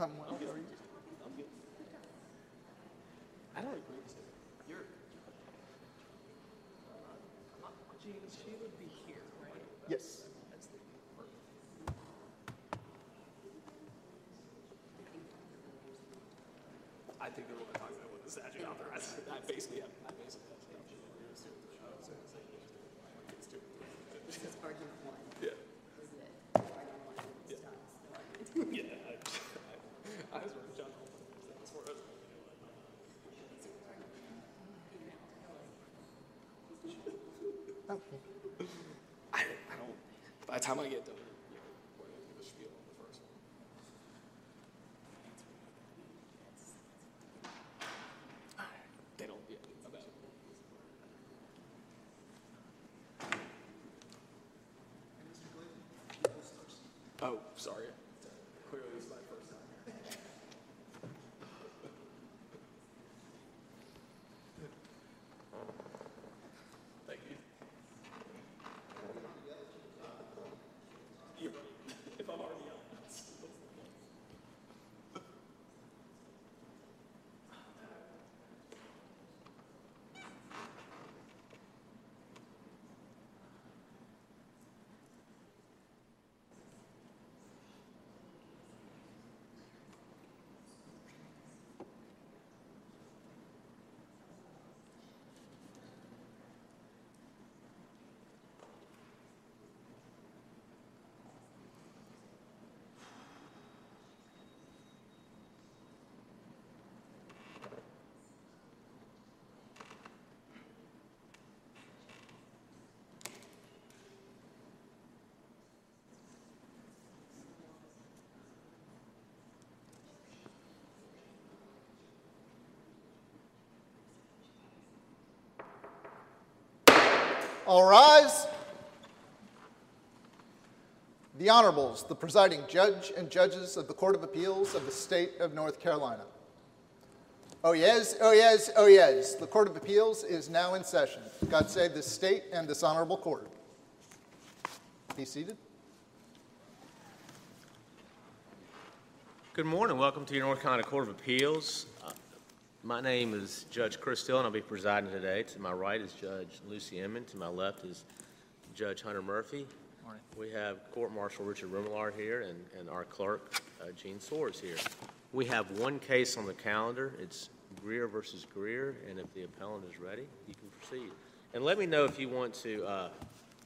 I'm well. How are you? I'm good. I don't agree with it. You're. Jean, she would be here, right? Yes. I think they're what talking about what the statute authorizes. I basically have, I basically have. This is argument one, Yeah. is that argument one stops the argument. Yeah. I, I, I was with John Holman. That's where I was. I, I don't. By the time I get done, Oh, know, we're gonna do the spiel on the first one. They don't. Yeah. About. Oh, sorry. Clearly, this is my first time. Thank you. You're right. If I'm already up. All rise. The Honorables, the presiding judge and judges of the Court of Appeals of the State of North Carolina. Oh, yes, oh, yes, oh, yes. The Court of Appeals is now in session. God save this state and this honorable court. Be seated. Good morning. Welcome to your North Carolina Court of Appeals. My name is Judge Chris Dillon, and I'll be presiding today. To my right is Judge Lucy Inman. To my left is Judge Hunter Murphy. Morning. We have Court Marshal Richard Remillard here and, and our clerk, uh, Gene Soares here. We have one case on the calendar. It's Grier versus Grier, and if the appellant is ready, you can proceed. And let me know if you want to uh,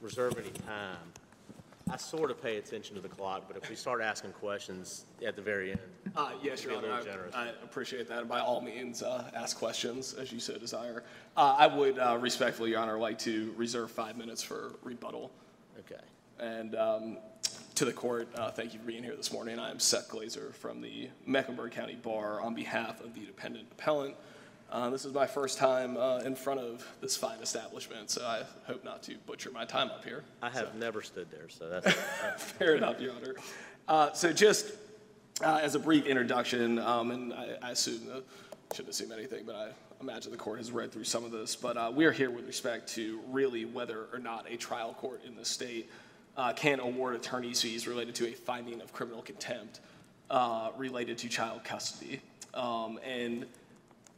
reserve any time. I sort of pay attention to the clock, but if we start asking questions at the very end, Uh, yes, Your Be a Honor. little I- generous. I appreciate that. And by all means, uh, ask questions as you so desire. Uh, I would uh, respectfully, Your Honor, like to reserve five minutes for rebuttal. okay. And um, to the court, uh, thank you for being here this morning. I am Seth Glazer from the Mecklenburg County Bar on behalf of the dependent appellant. Uh, This is my first time uh, in front of this fine establishment, so I hope not to butcher my time up here. I have never stood there, so that's, Fair enough, Your Honor. Uh, So just uh, as a brief introduction, um, and I I assume, shouldn't assume anything, but I imagine the court has read through some of this, but uh, we are here with respect to really whether or not a trial court in the state uh, can award attorney's fees related to a finding of criminal contempt uh, related to child custody. Um, And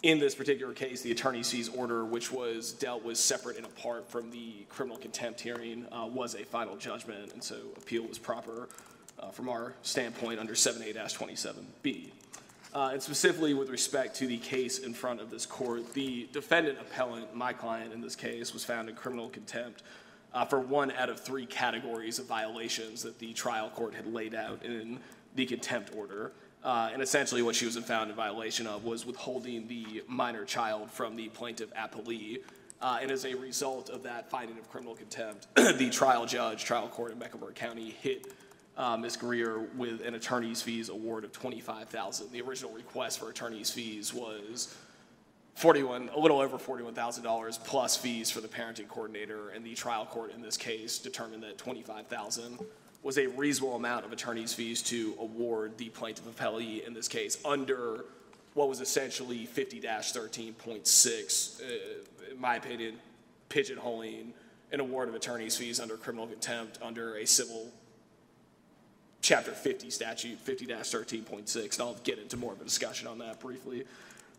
in this particular case, the attorney's fees order, which was dealt with separate and apart from the criminal contempt hearing, uh, was a final judgment, and so appeal was proper uh, from our standpoint under 7A-27B. Uh, And specifically with respect to the case in front of this court, the defendant appellant, my client in this case, was found in criminal contempt uh, for one out of three categories of violations that the trial court had laid out in the contempt order. Uh, and essentially, what she was found in violation of was withholding the minor child from the plaintiff appellee. Uh, and as a result of that finding of criminal contempt, the trial judge, trial court in Mecklenburg County, hit uh, Ms. Grier with an attorney's fees award of twenty-five thousand. The original request for attorney's fees was forty-one, a little over forty-one thousand dollars plus fees for the parenting coordinator, and the trial court in this case determined that twenty-five thousand was a reasonable amount of attorney's fees to award the plaintiff appellee in this case under what was essentially fifty thirteen point six, uh, in my opinion, pigeonholing an award of attorney's fees under criminal contempt under a civil Chapter 50 statute, 50-13.6, and I'll get into more of a discussion on that briefly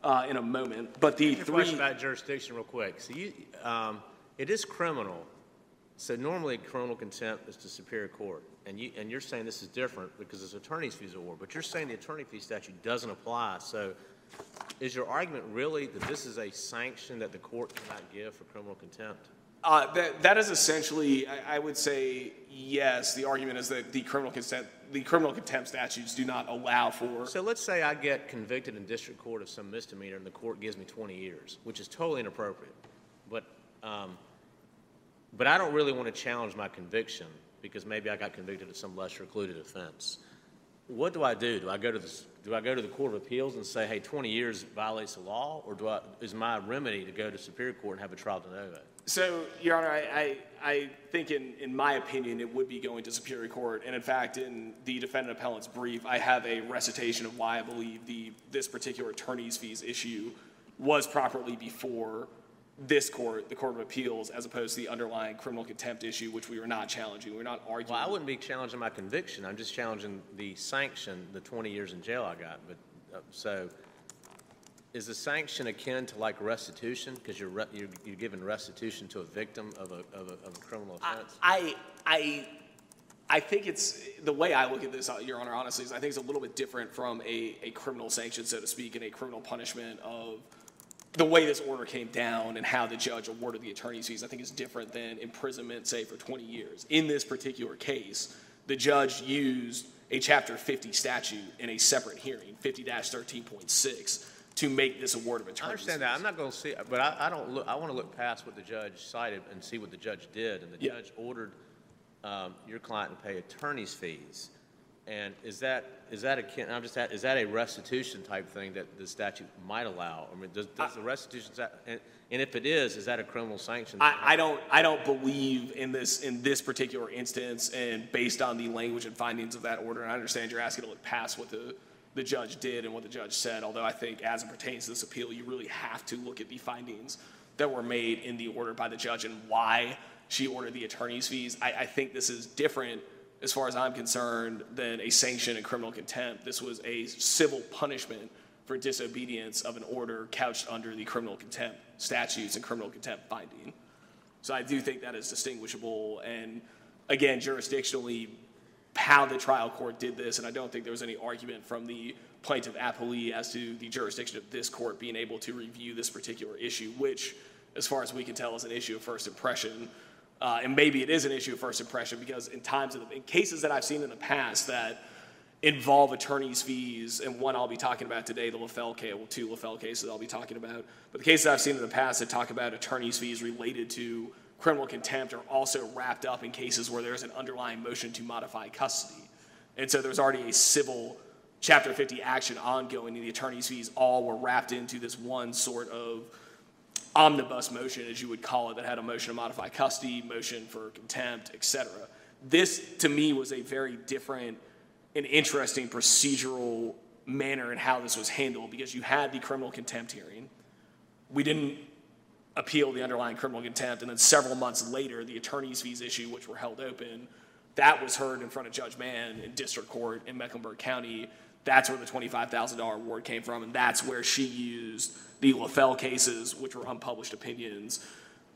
uh, in a moment. But the three, question about jurisdiction real quick. So you, um, it is criminal. So normally criminal contempt is to Superior Court. And you, and you're saying this is different because it's attorney's fees award, but you're saying the attorney fee statute doesn't apply. So is your argument really that this is a sanction that the court cannot give for criminal contempt? uh, that, that is essentially, I, I would say, yes, the argument is that the criminal contempt, the criminal contempt statutes do not allow for, So let's say I get convicted in district court of some misdemeanor and the court gives me 20 years, which is totally inappropriate. But, um, but I don't really want to challenge my conviction because maybe I got convicted of some lesser included offense. What do I do? Do I go to the, do I go to the Court of Appeals and say, hey, 20 years violates the law? Or do I, is my remedy to go to Superior Court and have a trial de novo? So, Your Honor, I, I, I think in, in my opinion, it would be going to Superior Court. And in fact, in the defendant appellant's brief, I have a recitation of why I believe the, this particular attorney's fees issue was properly before this court, the Court of Appeals, as opposed to the underlying criminal contempt issue, which we were not challenging. We're not arguing. Well, I wouldn't be challenging my conviction. I'm just challenging the sanction, the 20 years in jail I got. But, uh, so, is the sanction akin to like restitution? Because you're, re- you're, you're giving restitution to a victim of a, of a, of a criminal offense? I, I, I think it's, the way I look at this, uh, Your Honor, honestly, is I think it's a little bit different from a, a criminal sanction, so to speak, and a criminal punishment of the way this order came down and how the judge awarded the attorney's fees, I think is different than imprisonment, say, for 20 years. In this particular case, the judge used a Chapter 50 statute in a separate hearing, 50-13.6, to make this award of attorney's fees. I understand that. I'm not going to see, but I, I don't look, I want to look past what the judge cited and see what the judge did. And the Yeah. judge ordered um, your client to pay attorney's fees. And is that, is that akin, I'm just, at- is that a restitution type thing that the statute might allow? I mean, does, does the restitution, and, and if it is, is that a criminal sanction? I, I don't, I don't believe in this, in this particular instance, and based on the language and findings of that order, and I understand you're asking to look past what the, the judge did and what the judge said, although I think as it pertains to this appeal, you really have to look at the findings that were made in the order by the judge and why she ordered the attorney's fees. I, I think this is different, as far as I'm concerned, than a sanction and criminal contempt. This was a civil punishment for disobedience of an order couched under the criminal contempt statutes and criminal contempt finding. So I do think that is distinguishable. And again, jurisdictionally, how the trial court did this, and I don't think there was any argument from the plaintiff appellee as to the jurisdiction of this court being able to review this particular issue, which, as far as we can tell, is an issue of first impression. Uh, and maybe it is an issue of first impression because in times of, in cases that I've seen in the past that involve attorney's fees, and one I'll be talking about today, the LaFell case, well, two LaFell cases I'll be talking about. But the cases I've seen in the past that talk about attorney's fees related to criminal contempt are also wrapped up in cases where there's an underlying motion to modify custody. And so there's already a civil Chapter 50 action ongoing, and the attorney's fees all were wrapped into this one sort of omnibus motion, as you would call it, that had a motion to modify custody, motion for contempt, et cetera. This, to me, was a very different and interesting procedural manner in how this was handled because you had the criminal contempt hearing. We didn't appeal the underlying criminal contempt, and then several months later, the attorney's fees issue, which were held open, that was heard in front of Judge Mann in district court in Mecklenburg County. That's where the $25,000 award came from, and that's where she used the LaFell cases, which were unpublished opinions,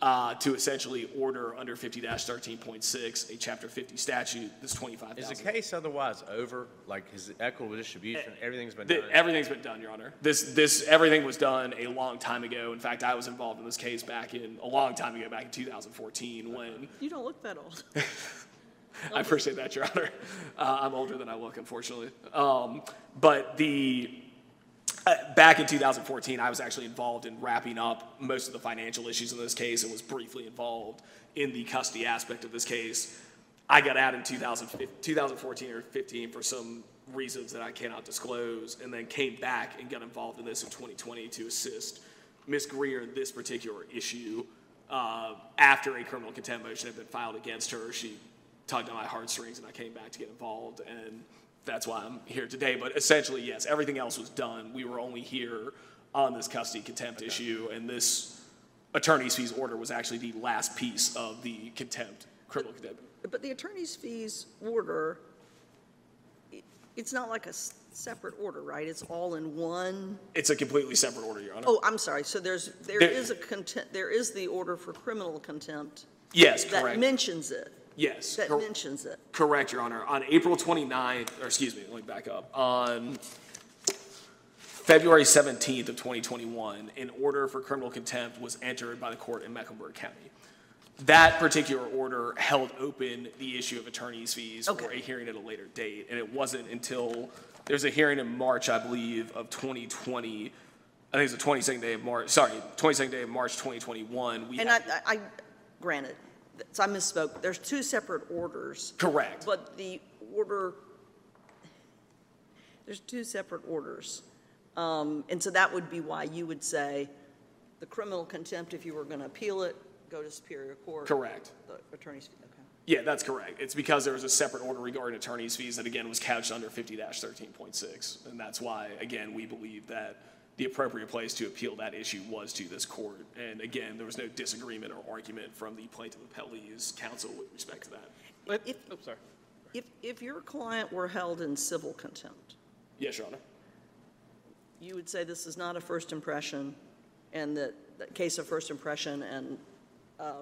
uh, to essentially order under 50-13.6, a Chapter 50 statute, this Is the case otherwise over? Like, is equitable distribution, everything's been done? Everything's been done, Your Honor. This, this, everything was done a long time ago. In fact, I was involved in this case back in, a long time ago, back in 2014, when, You don't look that old. I appreciate that, Your Honor. Uh, I'm older than I look, unfortunately. Um, but the, back in 2014, I was actually involved in wrapping up most of the financial issues in this case and was briefly involved in the custody aspect of this case. I got out in 2014 or 15 for some reasons that I cannot disclose, and then came back and got involved in this in 2020 to assist Ms. Grier in this particular issue. Uh, after a criminal contempt motion had been filed against her, she tugged on my heartstrings, and I came back to get involved, and that's why I'm here today. But essentially, yes, everything else was done. We were only here on this custody contempt issue, and this attorney's fees order was actually the last piece of the contempt, criminal contempt. But the attorney's fees order It's not like a separate order, right? It's all in one? It's a completely separate order, Your Honor. Oh, I'm sorry, so there's, there There- is a contempt, there is the order for criminal contempt Yes, that correct. mentions it, Yes. that cor- mentions it. Correct, Your Honor. On April 29th, or excuse me, let me back up. On February 17th of 2021, an order for criminal contempt was entered by the court in Mecklenburg County. That particular order held open the issue of attorney's fees for Okay. a hearing at a later date, and it wasn't until, there's a hearing in March, I believe, of 2020, I think it's the 22nd day of March, sorry, 22nd day of March 2021. we And I, had- I, I- granted, so I misspoke, there's two separate orders. Correct. But the order, there's two separate orders. Um, And so that would be why you would say the criminal contempt, if you were going to appeal it, go to Superior Court. Correct. The attorney's, fees. okay. Yeah, that's correct. It's because there was a separate order regarding attorney's fees that again was couched under fifty thirteen point six. And that's why, again, we believe that the appropriate place to appeal that issue was to this court. And again, there was no disagreement or argument from the plaintiff appellee's counsel with respect to that. If, Oh, sorry. if, if your client were held in civil contempt, Yes, Your Honor. you would say this is not a first impression, and that, that case of first impression, and uh,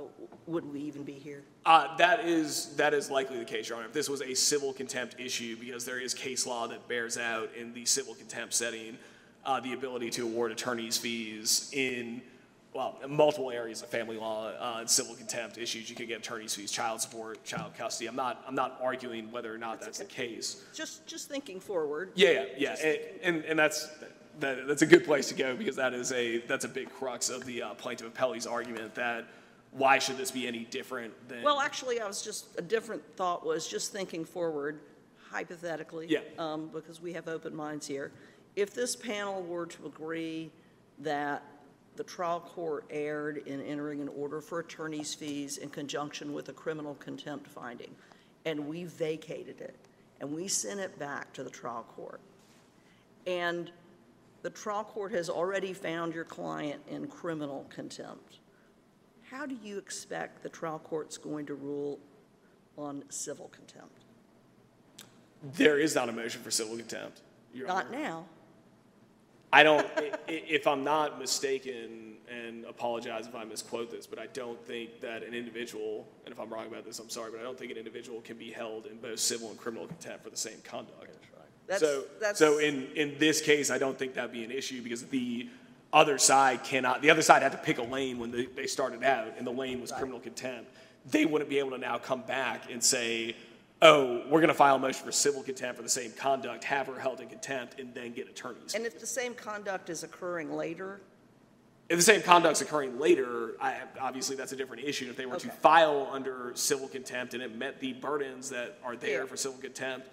would we even be here? Uh, that is, that is likely the case, Your Honor. If this was a civil contempt issue, because there is case law that bears out in the civil contempt setting, uh, the ability to award attorney's fees in, well, multiple areas of family law, uh, and civil contempt issues, you could get attorney's fees, child support, child custody. I'm not, I'm not arguing whether or not that's the case. Just, just thinking forward. Yeah, yeah, yeah, and, and, and that's, that, that's a good place to go, because that is a, that's a big crux of the uh, plaintiff appellee's argument, that why should this be any different than? Well, actually, I was just, a different thought was just thinking forward hypothetically. Yeah. um, Because we have open minds here. If this panel were to agree that the trial court erred in entering an order for attorney's fees in conjunction with a criminal contempt finding, and we vacated it, and we sent it back to the trial court, and the trial court has already found your client in criminal contempt, how do you expect the trial court's going to rule on civil contempt? There is not a motion for civil contempt. Your Not Honor. now. I don't, i- i- if I'm not mistaken, and apologize if I misquote this, but I don't think that an individual, and if I'm wrong about this, I'm sorry, but I don't think an individual can be held in both civil and criminal contempt for the same conduct. That's- So, that's- so in, in this case, I don't think that'd be an issue because the other side cannot, the other side had to pick a lane when they, they started out, and the lane was criminal contempt. They wouldn't be able to now come back and say, oh, we're gonna file a motion for civil contempt for the same conduct, have her held in contempt, and then get attorneys. And if the same conduct is occurring later, If the same conduct's occurring later, I, obviously that's a different issue. If they were to Okay. file under civil contempt and it met the burdens that are there Yeah. for civil contempt,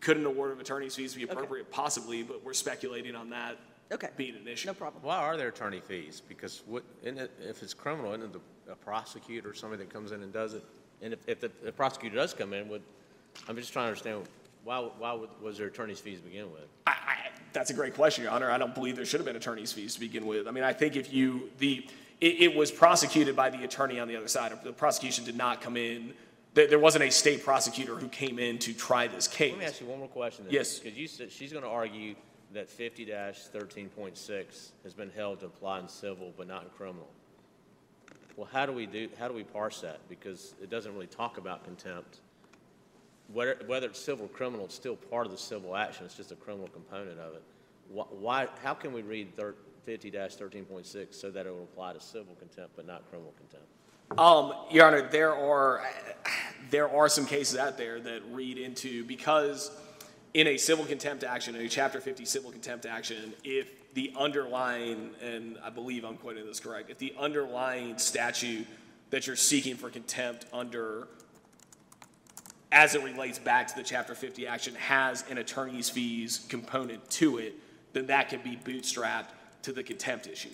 could an award of attorney's fees be appropriate? Possibly, but we're speculating on that okay. being an issue. No problem. Why are there attorney fees? Because what, isn't it, if it's criminal, isn't it the- a prosecutor or somebody that comes in and does it? And if, if the the prosecutor does come in, would, I'm just trying to understand, why, why was there attorney's fees to begin with? I, I, that's a great question, Your Honor. I don't believe there should have been attorney's fees to begin with. I mean, I think if you, the, it, it was prosecuted by the attorney on the other side. The prosecution did not come in, there, there wasn't a state prosecutor who came in to try this case. Let me ask you one more question. then. Yes. Because you said, she's gonna argue that 50 13.6 has been held to apply in civil but not in criminal. Well, how do we do, how do we parse that? Because it doesn't really talk about contempt. Whether, whether it's civil or criminal, it's still part of the civil action, it's just a criminal component of it. Wh- Why, how can we read 50-13.6 so that it will apply to civil contempt but not criminal contempt? Um, Your Honor, there are, there are some cases out there that read into, because in a civil contempt action, in a Chapter 50 civil contempt action, if the underlying, and I believe I'm quoting this correct, if the underlying statute that you're seeking for contempt under, as it relates back to the Chapter 50 action, has an attorney's fees component to it, then that can be bootstrapped to the contempt issue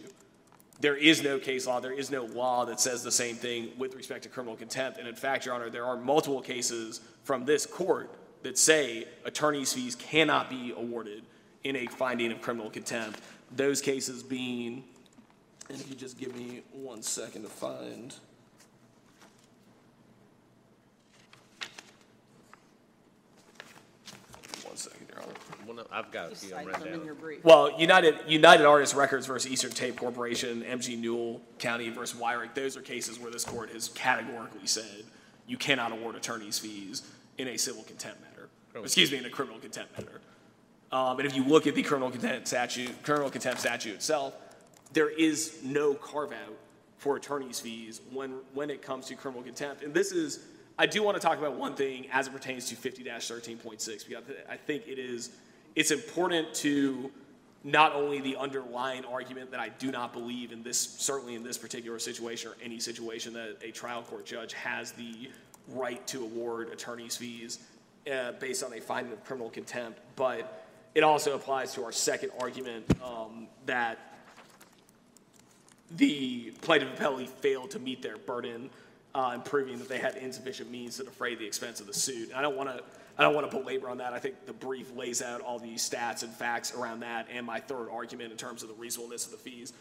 there is no case law, there is no law that says the same thing with respect to criminal contempt. And in fact, Your Honor, there are multiple cases from this court that say attorney's fees cannot be awarded in a finding of criminal contempt. Those cases being, and if you just give me one second to find. One second, Your Honor. well, no, I've got a few cite I'm written down. Well, United United Artists Records versus Eastern Tape Corporation, MG Newell County versus Wyrick, those are cases where this court has categorically said you cannot award attorney's fees in a civil contempt matter. Excuse me, in a criminal contempt matter. Um, and if you look at the criminal contempt statute, criminal contempt statute itself, there is no carve out for attorney's fees when when it comes to criminal contempt. And this is, I do want to talk about one thing as it pertains to 50-13.6 because I think it is, it's important to not only the underlying argument that I do not believe in this, certainly in this particular situation or any situation that a trial court judge has the right to award attorney's fees uh, based on a finding of criminal contempt, but it also applies to our second argument um, that the plaintiff appellee failed to meet their burden uh, in proving that they had insufficient means to defray the expense of the suit. I don't want to. I don't want to belabor on that. I think the brief lays out all the stats and facts around that, and my third argument in terms of the reasonableness of the fees.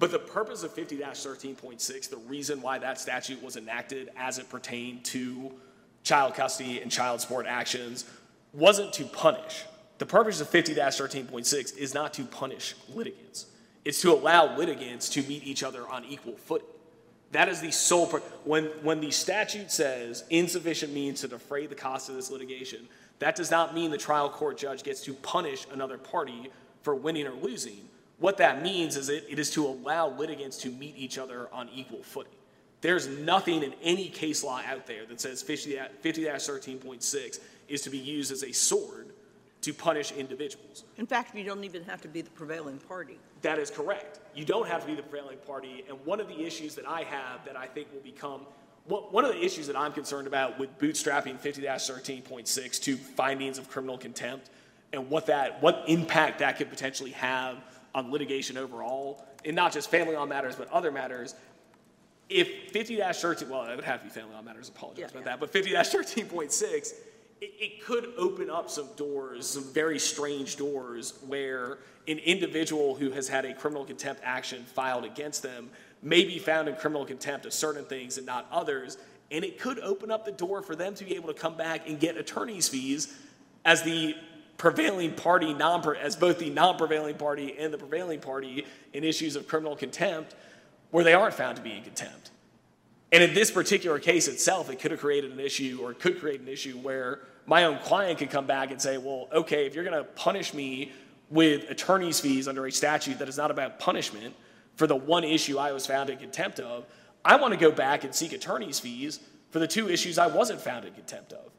But the purpose of 50-13.6, the reason why that statute was enacted as it pertained to child custody and child support actions, wasn't to punish. The purpose of 50-13.6 is not to punish litigants. It's to allow litigants to meet each other on equal footing. That is the sole, when, when the statute says insufficient means to defray the cost of this litigation, that does not mean the trial court judge gets to punish another party for winning or losing. What that means is it, it is to allow litigants to meet each other on equal footing. There's nothing in any case law out there that says 50 13.6 is to be used as a sword to punish individuals. In fact, you don't even have to be the prevailing party. That is correct. You don't have to be the prevailing party. And one of the issues that I have that I think will become one one of the issues that I'm concerned about with bootstrapping 50 13.6 to findings of criminal contempt and what that what impact that could potentially have on litigation overall, and not just family law matters, but other matters. If 50 13, well, it would have to be family law matters, apologize Yeah, about yeah. that, but 50 13.6, it, it could open up some doors, some very strange doors, where an individual who has had a criminal contempt action filed against them may be found in criminal contempt of certain things and not others. And it could open up the door for them to be able to come back and get attorney's fees as the prevailing party, non as both the non prevailing party and the prevailing party in issues of criminal contempt where they aren't found to be in contempt. And in this particular case itself, it could have created an issue or it could create an issue where my own client could come back and say, well, okay, if you're going to punish me with attorney's fees under a statute that is not about punishment for the one issue I was found in contempt of, I want to go back and seek attorney's fees for the two issues I wasn't found in contempt of.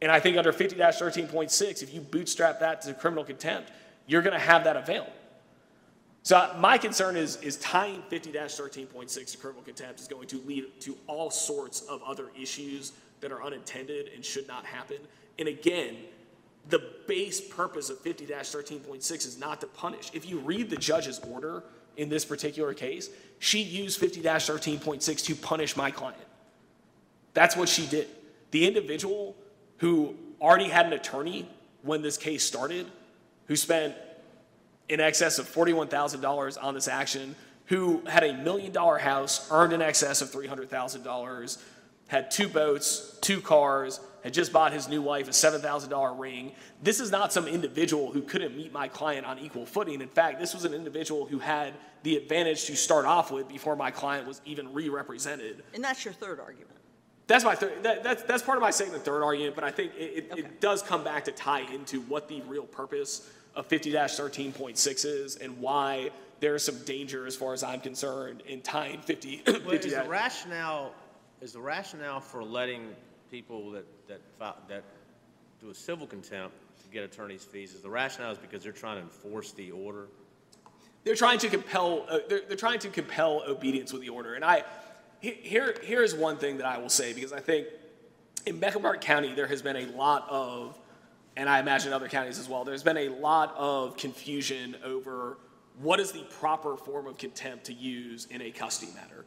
And I think under 50 13.6, if you bootstrap that to criminal contempt, you're going to have that available. So my concern is, is tying 50-13.6 to criminal contempt is going to lead to all sorts of other issues that are unintended and should not happen. And again, the base purpose of 50-13.6 is not to punish. If you read the judge's order in this particular case, she used 50-13.6 to punish my client. That's what she did. The individual who already had an attorney when this case started, who spent in excess of $41,000 on this action, who had a million dollar house, earned in excess of $300,000, had two boats, two cars, had just bought his new wife a $7,000 ring. This is not some individual who couldn't meet my client on equal footing. In fact, this was an individual who had the advantage to start off with before my client was even re represented. And that's your third argument. That's my third. That, that's that's part of my second and third argument, but I think it, it, Okay. it does come back to tie into what the real purpose of 50-13.6 is and why there is some danger, as far as I'm concerned, in tying 50. Well, 50 is the rationale, is the rationale for letting people that, that, that do a civil contempt to get attorney's fees, is the rationale is because they're trying to enforce the order? they're trying to compel. Uh, they're, they're trying to compel obedience with the order, and I here here is one thing that I will say because I think in Mecklenburg County there has been a lot of, and I imagine other counties as well. There's been a lot of confusion over what is the proper form of contempt to use in a custody matter.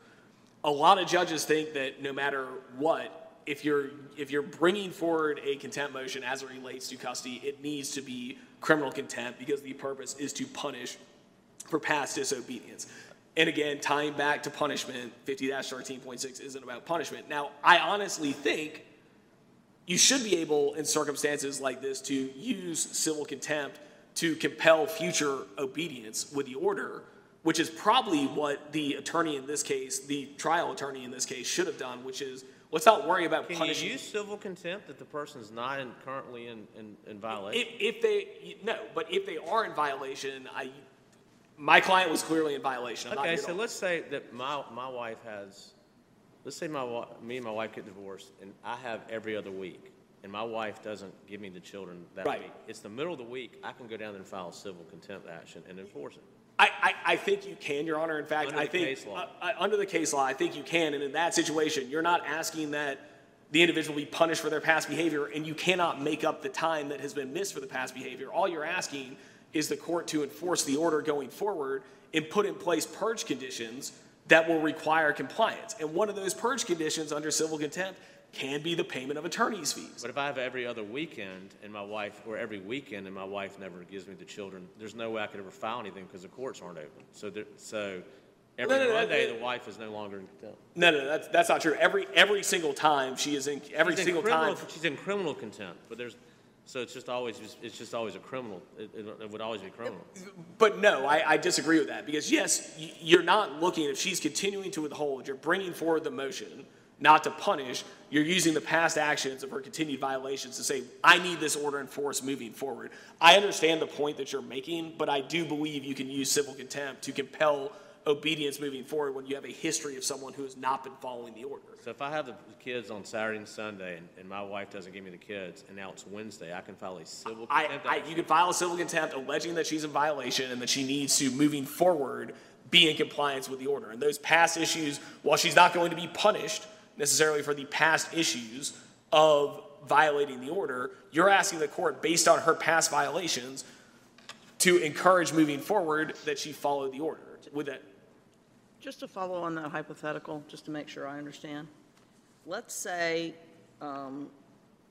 A lot of judges think that no matter what, if you're if you're bringing forward a contempt motion as it relates to custody, it needs to be criminal contempt because the purpose is to punish for past disobedience. And again, tying back to punishment, 50 13.6 isn't about punishment. Now, I honestly think you should be able, in circumstances like this, to use civil contempt to compel future obedience with the order, which is probably what the attorney in this case, the trial attorney in this case, should have done, which is, let's not worry about Can you use civil contempt if the person's not in, currently in, in, in violation? If, if they, no, but if they are in violation, I, my client was clearly in violation. I'm Okay, so let's say that my, my wife has, let's say my, me and my wife get divorced, and I have every other week, and my wife doesn't give me the children that Right. week. It's the middle of the week, I can go down there and file civil contempt action and enforce it. I, I, I think you can, Your Honor. In fact, Under I think, uh, uh, under the case law, I think you can. And in that situation, you're not asking that the individual be punished for their past behavior, and you cannot make up the time that has been missed for the past behavior. All you're asking is the court to enforce the order going forward and put in place purge conditions that will require compliance. And one of those purge conditions under civil contempt can be the payment of attorney's fees. But if I have every other weekend and my wife, or every weekend and my wife never gives me the children, there's no way I could ever file anything because the courts aren't open. So there, so every No, no, no, Monday, that- the wife is no longer in contempt. No, no, that's, that's not true. Every, every single time she is in, every in single criminal- time. She's in criminal contempt, but there's, so it's just always, it's just always a criminal, it, it would always be criminal. But no, I, I disagree with that because yes, you're not looking, if she's continuing to withhold, you're bringing forward the motion not to punish, you're using the past actions of her continued violations to say, I need this order enforced moving forward. I understand the point that you're making, but I do believe you can use civil contempt to compel obedience moving forward when you have a history of someone who has not been following the order. So if I have the kids on Saturday and Sunday and, and my wife doesn't give me the kids and now it's Wednesday, I can file a civil I, contempt I, action. you can file a civil contempt alleging that she's in violation and that she needs to, moving forward, be in compliance with the order. And those past issues, while she's not going to be punished necessarily for the past issues of violating the order, you're asking the court, based on her past violations, to encourage moving forward that she follow the order. With that, Just to follow on that hypothetical, just to make sure I understand. Let's say, um,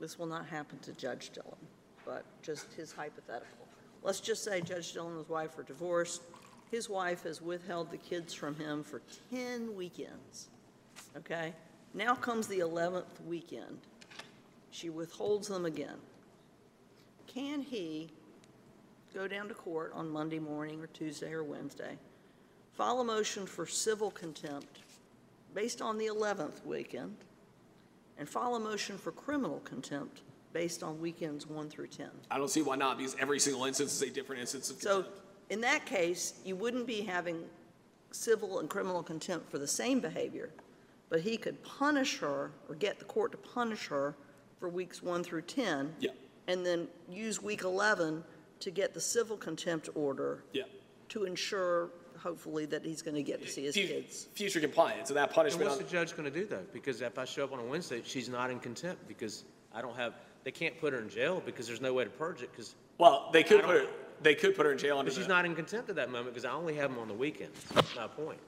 this will not happen to Judge Dillon, but just his hypothetical. Let's just say Judge Dillon and his wife are divorced. His wife has withheld the kids from him for 10 weekends, okay? Now comes the 11th weekend. She withholds them again. Can he go down to court on Monday morning or Tuesday or Wednesday, file a motion for civil contempt based on the 11th weekend, and file a motion for criminal contempt based on weekends 1 through 10. I don't see why not, because every single instance is a different instance of So contempt. in that case, you wouldn't be having civil and criminal contempt for the same behavior, but he could punish her or get the court to punish her for weeks 1 through 10. Yeah. And then use week 11 to get the civil contempt order Yeah. To ensure, hopefully, that he's going to get to see his Fu- kids. Future compliance, so that And punishment what's on the judge gonna do though? Because if I show up on a Wednesday, she's not in contempt because I don't have, they can't put her in jail because there's no way to purge it because, Well, they could put her, they could put her in jail under but she's the, not in contempt at that moment because I only have them on the weekends. That's my point.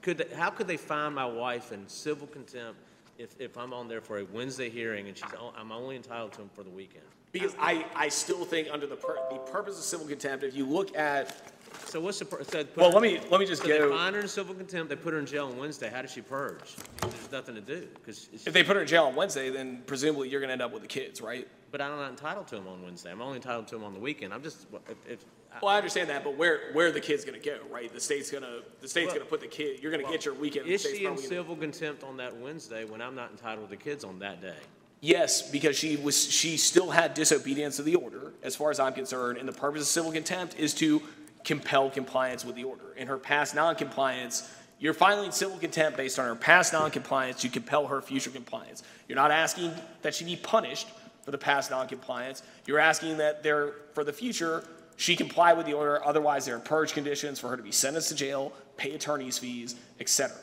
Could, they- how could they find my wife in civil contempt if, if I'm on there for a Wednesday hearing and she's, on- I'm only entitled to them for the weekend? because I, I still think under the, pur- the purpose of civil contempt, if you look at, So what's the, pur- so. put well, her- let me, let me just So they go, find her in civil contempt, they put her in jail on Wednesday, how does she purge? There's nothing to do, because, if they put her in jail on Wednesday, then presumably you're gonna end up with the kids, right? but I'm not entitled to them on Wednesday, I'm only entitled to them on the weekend, I'm just, if, if. I- Well, I understand that, but where, where are the kid's gonna go, right? The state's gonna, the state's Well- gonna put the kid, you're gonna get your weekend. the Is state's she in probably gonna- civil contempt on that Wednesday when I'm not entitled to the kids on that day? Yes, because she was, she still had disobedience of the order, as far as I'm concerned, and the purpose of civil contempt is to compel compliance with the order. In her past noncompliance, you're filing civil contempt based on her past noncompliance to compel her future compliance. You're not asking that she be punished for the past noncompliance. You're asking that there, for the future, she comply with the order, otherwise there are purge conditions for her to be sentenced to jail, pay attorney's fees, etc.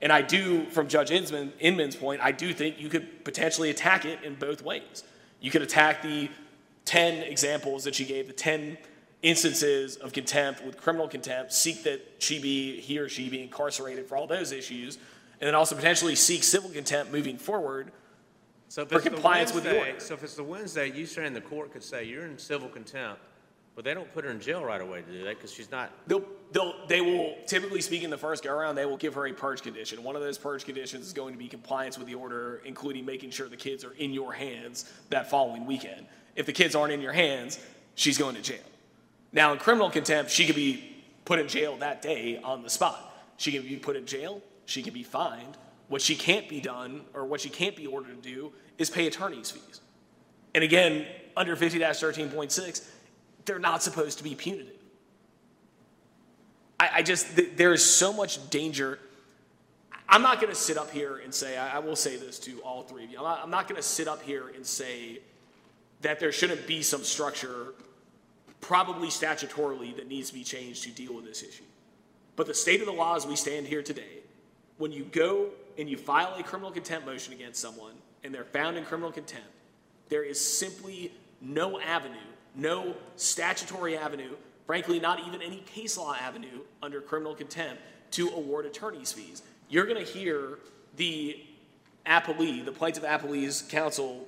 And I do, from Judge Inman, Inman's point, I do think you could potentially attack it in both ways. You could attack the 10 examples that she gave, the 10 instances of contempt with criminal contempt, seek that she be, he or she be incarcerated for all those issues, and then also potentially seek civil contempt moving forward. So if For it's the compliance with the order. So if it's the Wednesday, you saying the court could say, you're in civil contempt But they don't put her in jail right away, to do that Because she's not, They'll, they'll, they will, typically speaking, the first go around, they will give her a purge condition. One of those purge conditions is going to be compliance with the order, including making sure the kids are in your hands that following weekend. If the kids aren't in your hands, she's going to jail. Now, in criminal contempt, she could be put in jail that day on the spot. She can be put in jail, she can be fined. What she can't be done, or what she can't be ordered to do, is pay attorney's fees. And again, under 50 13.6, they're not supposed to be punitive. I, I just, th- there is so much danger. I'm not going to sit up here and say, I, I will say this to all three of you. I'm not, I'm not going to sit up here and say that there shouldn't be some structure, probably statutorily, that needs to be changed to deal with this issue. But the state of the law as we stand here today, when you go and you file a criminal contempt motion against someone and they're found in criminal contempt, there is simply no avenue, no statutory avenue, frankly, not even any case law avenue under criminal contempt to award attorney's fees. You're going to hear the appellee, the plaintiff appellee's counsel,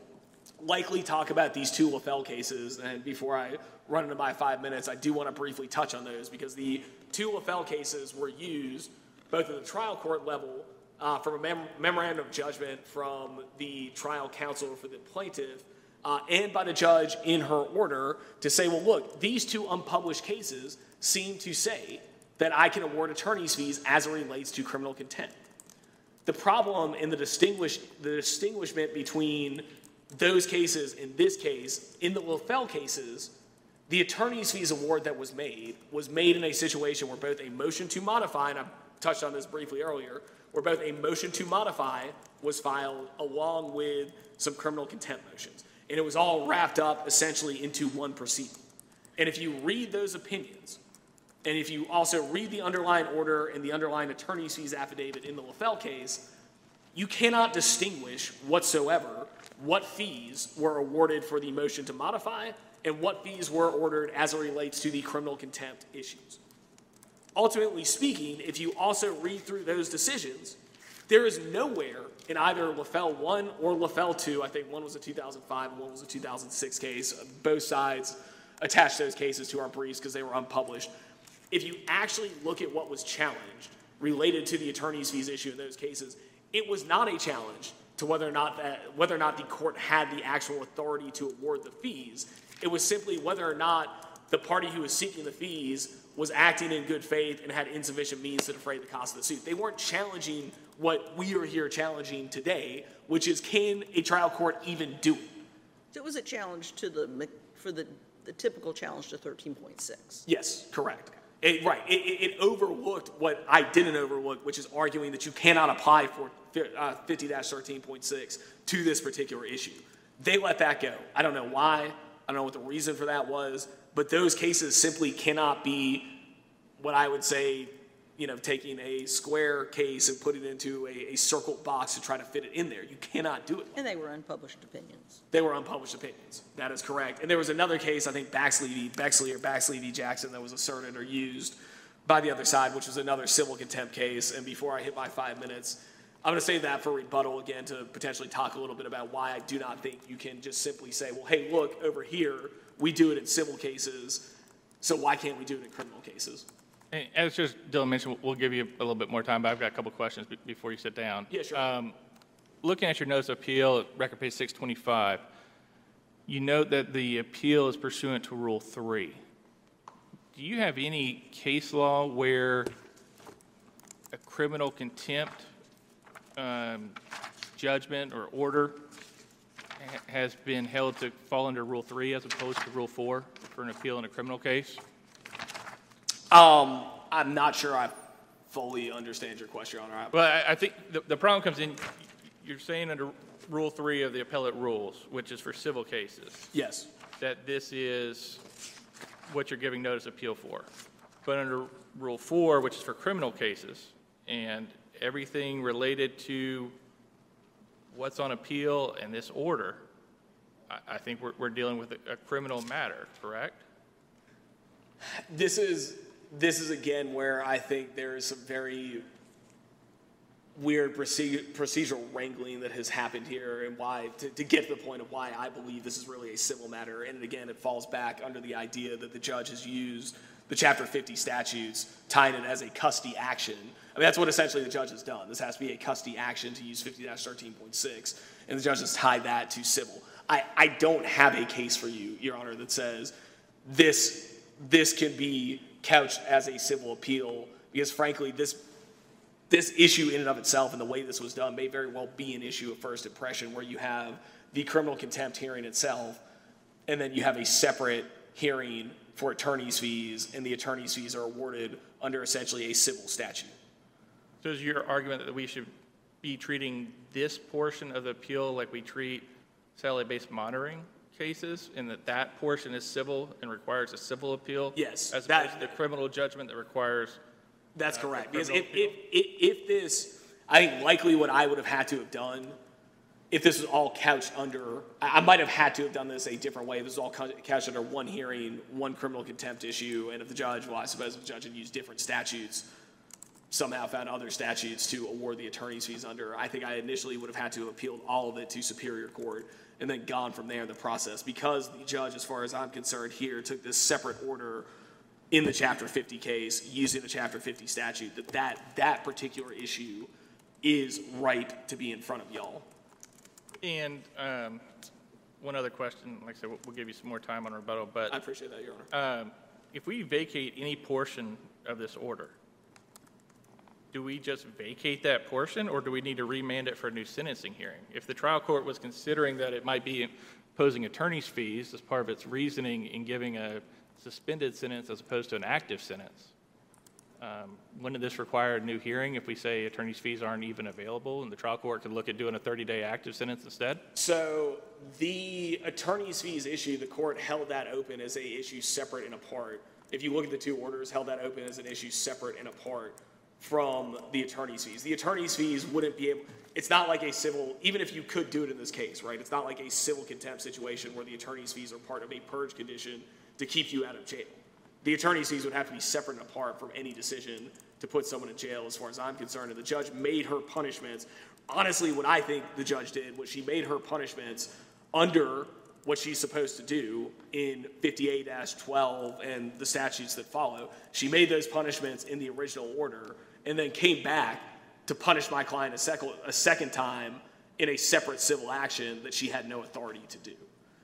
likely talk about these two LaFell cases. And before I run into my five minutes, I do want to briefly touch on those because the two LaFell cases were used both at the trial court level uh, from a mem- memorandum of judgment from the trial counsel for the plaintiff uh, and by the judge in her order to say, well, look, these two unpublished cases seem to say that I can award attorney's fees as it relates to criminal contempt. The problem in the distinguish the distinguishment between those cases in this case, in the LaFell cases, the attorney's fees award that was made was made in a situation where both a motion to modify, and I touched on this briefly earlier, where both a motion to modify was filed along with some criminal contempt motions. And it was all wrapped up essentially into one proceeding. And if you read those opinions, and if you also read the underlying order and the underlying attorney's fees affidavit in the LaFell case, you cannot distinguish whatsoever what fees were awarded for the motion to modify and what fees were ordered as it relates to the criminal contempt issues. Ultimately speaking, if you also read through those decisions, there is nowhere in either LaFell 1 or LaFell 2, I think one was a 2005 and one was a 2006 case, both sides attached those cases to our briefs because they were unpublished. If you actually look at what was challenged related to the attorney's fees issue in those cases, it was not a challenge to whether or not that whether or not the court had the actual authority to award the fees. It was simply whether or not the party who was seeking the fees was acting in good faith and had insufficient means to defray the cost of the suit. They weren't challenging what we are here challenging today, which is can a trial court even do it? So it was a challenge to the, for the, the typical challenge to 13.6. Yes, correct. It, right. It, it, overlooked what I didn't overlook, which is arguing that you cannot apply for uh, 50 13.6 to this particular issue. They let that go. I don't know why. I don't know what the reason for that was, but those cases simply cannot be what I would say, you know, taking a square case and putting it into a, a circle box to try to fit it in there. You cannot do it. And they were unpublished opinions. They were unpublished opinions. That is correct. And there was another case, I think Baxley v. Bexley or Baxley v. Jackson, that was asserted or used by the other side, which was another civil contempt case. And before I hit my five minutes, I'm going to save that for rebuttal again to potentially talk a little bit about why I do not think you can just simply say, well, hey, look, over here, we do it in civil cases, so why can't we do it in criminal cases? And As just Dillon mentioned, we'll give you a little bit more time, but I've got a couple questions be- before you sit down. Yeah, sure. Um, Looking at your notice of appeal, record page 625, you note that the appeal is pursuant to Rule 3. Do you have any case law where a criminal contempt um, judgment or order ha- has been held to fall under Rule 3 as opposed to Rule 4 for an appeal in a criminal case? Um, I'm not sure I fully understand your question, Your Honor. I- Well, I, I think the, the problem comes in, you're saying under Rule Three of the appellate rules, which is for civil cases, Yes. that this is what you're giving notice of appeal for. But under Rule Four, which is for criminal cases, and everything related to what's on appeal and this order, I, I think we're, we're dealing with a, a criminal matter, correct? This is this is again where I think there is some very weird procedural wrangling that has happened here and why, to, to get to the point of why I believe this is really a civil matter. And again, it falls back under the idea that the judge has used the Chapter 50 statutes, tying it as a custody action. I mean, that's what essentially the judge has done. This has to be a custody action to use 50 13.6, and the judge has tied that to civil. I, I don't have a case for you, Your Honor, that says this, this can be couched as a civil appeal, because frankly, this this issue in and of itself and the way this was done may very well be an issue of first impression where you have the criminal contempt hearing itself and then you have a separate hearing for attorney's fees and the attorney's fees are awarded under essentially a civil statute. So is your argument that we should be treating this portion of the appeal like we treat satellite-based monitoring cases, and that that portion is civil and requires a civil appeal? Yes, As that- opposed to the criminal judgment that requires, That's Uh, correct. Because if, if, if, if this, I think likely what I would have had to have done, if this was all couched under, I, I might have had to have done this a different way. If this was all cou- couched under one hearing, one criminal contempt issue, and if the judge, well, I suppose if the judge had used different statutes, somehow found other statutes to award the attorney's fees under, I think I initially would have had to have appealed all of it to Superior Court and then gone from there in the process. Because the judge, as far as I'm concerned here, took this separate order in the Chapter 50 case, using the Chapter 50 statute, that that, that particular issue is right to be in front of y'all. and um, one other question, like I said, we'll- we'll give you some more time on rebuttal, but I appreciate that, Your Honor. um, if we vacate any portion of this order, do we just vacate that portion, or do we need to remand it for a new sentencing hearing? If the trial court was considering that it might be imposing attorney's fees as part of its reasoning in giving a suspended sentence as opposed to an active sentence, um, wouldn't this require a new hearing if we say attorney's fees aren't even available, and the trial court could look at doing a 30-day active sentence instead? So the attorney's fees issue, the court held that open as a issue separate and apart. If you look at the two orders, held that open as an issue separate and apart from the attorney's fees. The attorney's fees wouldn't be able, it's not like a civil, even if you could do it in this case, right? It's not like a civil contempt situation where the attorney's fees are part of a purge condition to keep you out of jail. The attorney's fees would have to be separate and apart from any decision to put someone in jail, as far as I'm concerned. And the judge made her punishments. Honestly, what I think the judge did was she made her punishments under what she's supposed to do in 58-12 and the statutes that follow. She made those punishments in the original order and then came back to punish my client a second, a second time in a separate civil action that she had no authority to do.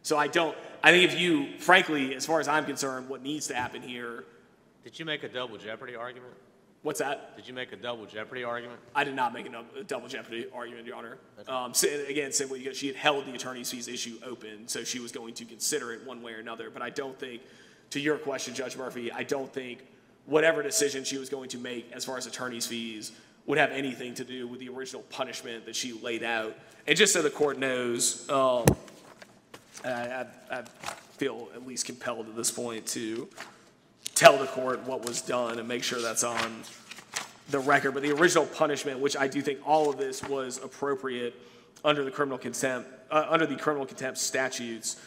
So I don't, I think if you, frankly, as far as I'm concerned, what needs to happen here, Did you make a double jeopardy argument? what's that? Did you make a double jeopardy argument? I did not make a double jeopardy argument, Your Honor. Um, so, again, simply because she had held the attorney's fees issue open, so she was going to consider it one way or another. But I don't think, to your question, Judge Murphy, I don't think whatever decision she was going to make as far as attorney's fees would have anything to do with the original punishment that she laid out. And just so the court knows, um, I, I, I feel at least compelled at this point to tell the court what was done and make sure that's on the record, but the original punishment, which I do think all of this was appropriate under the criminal contempt, uh, under the criminal contempt statutes.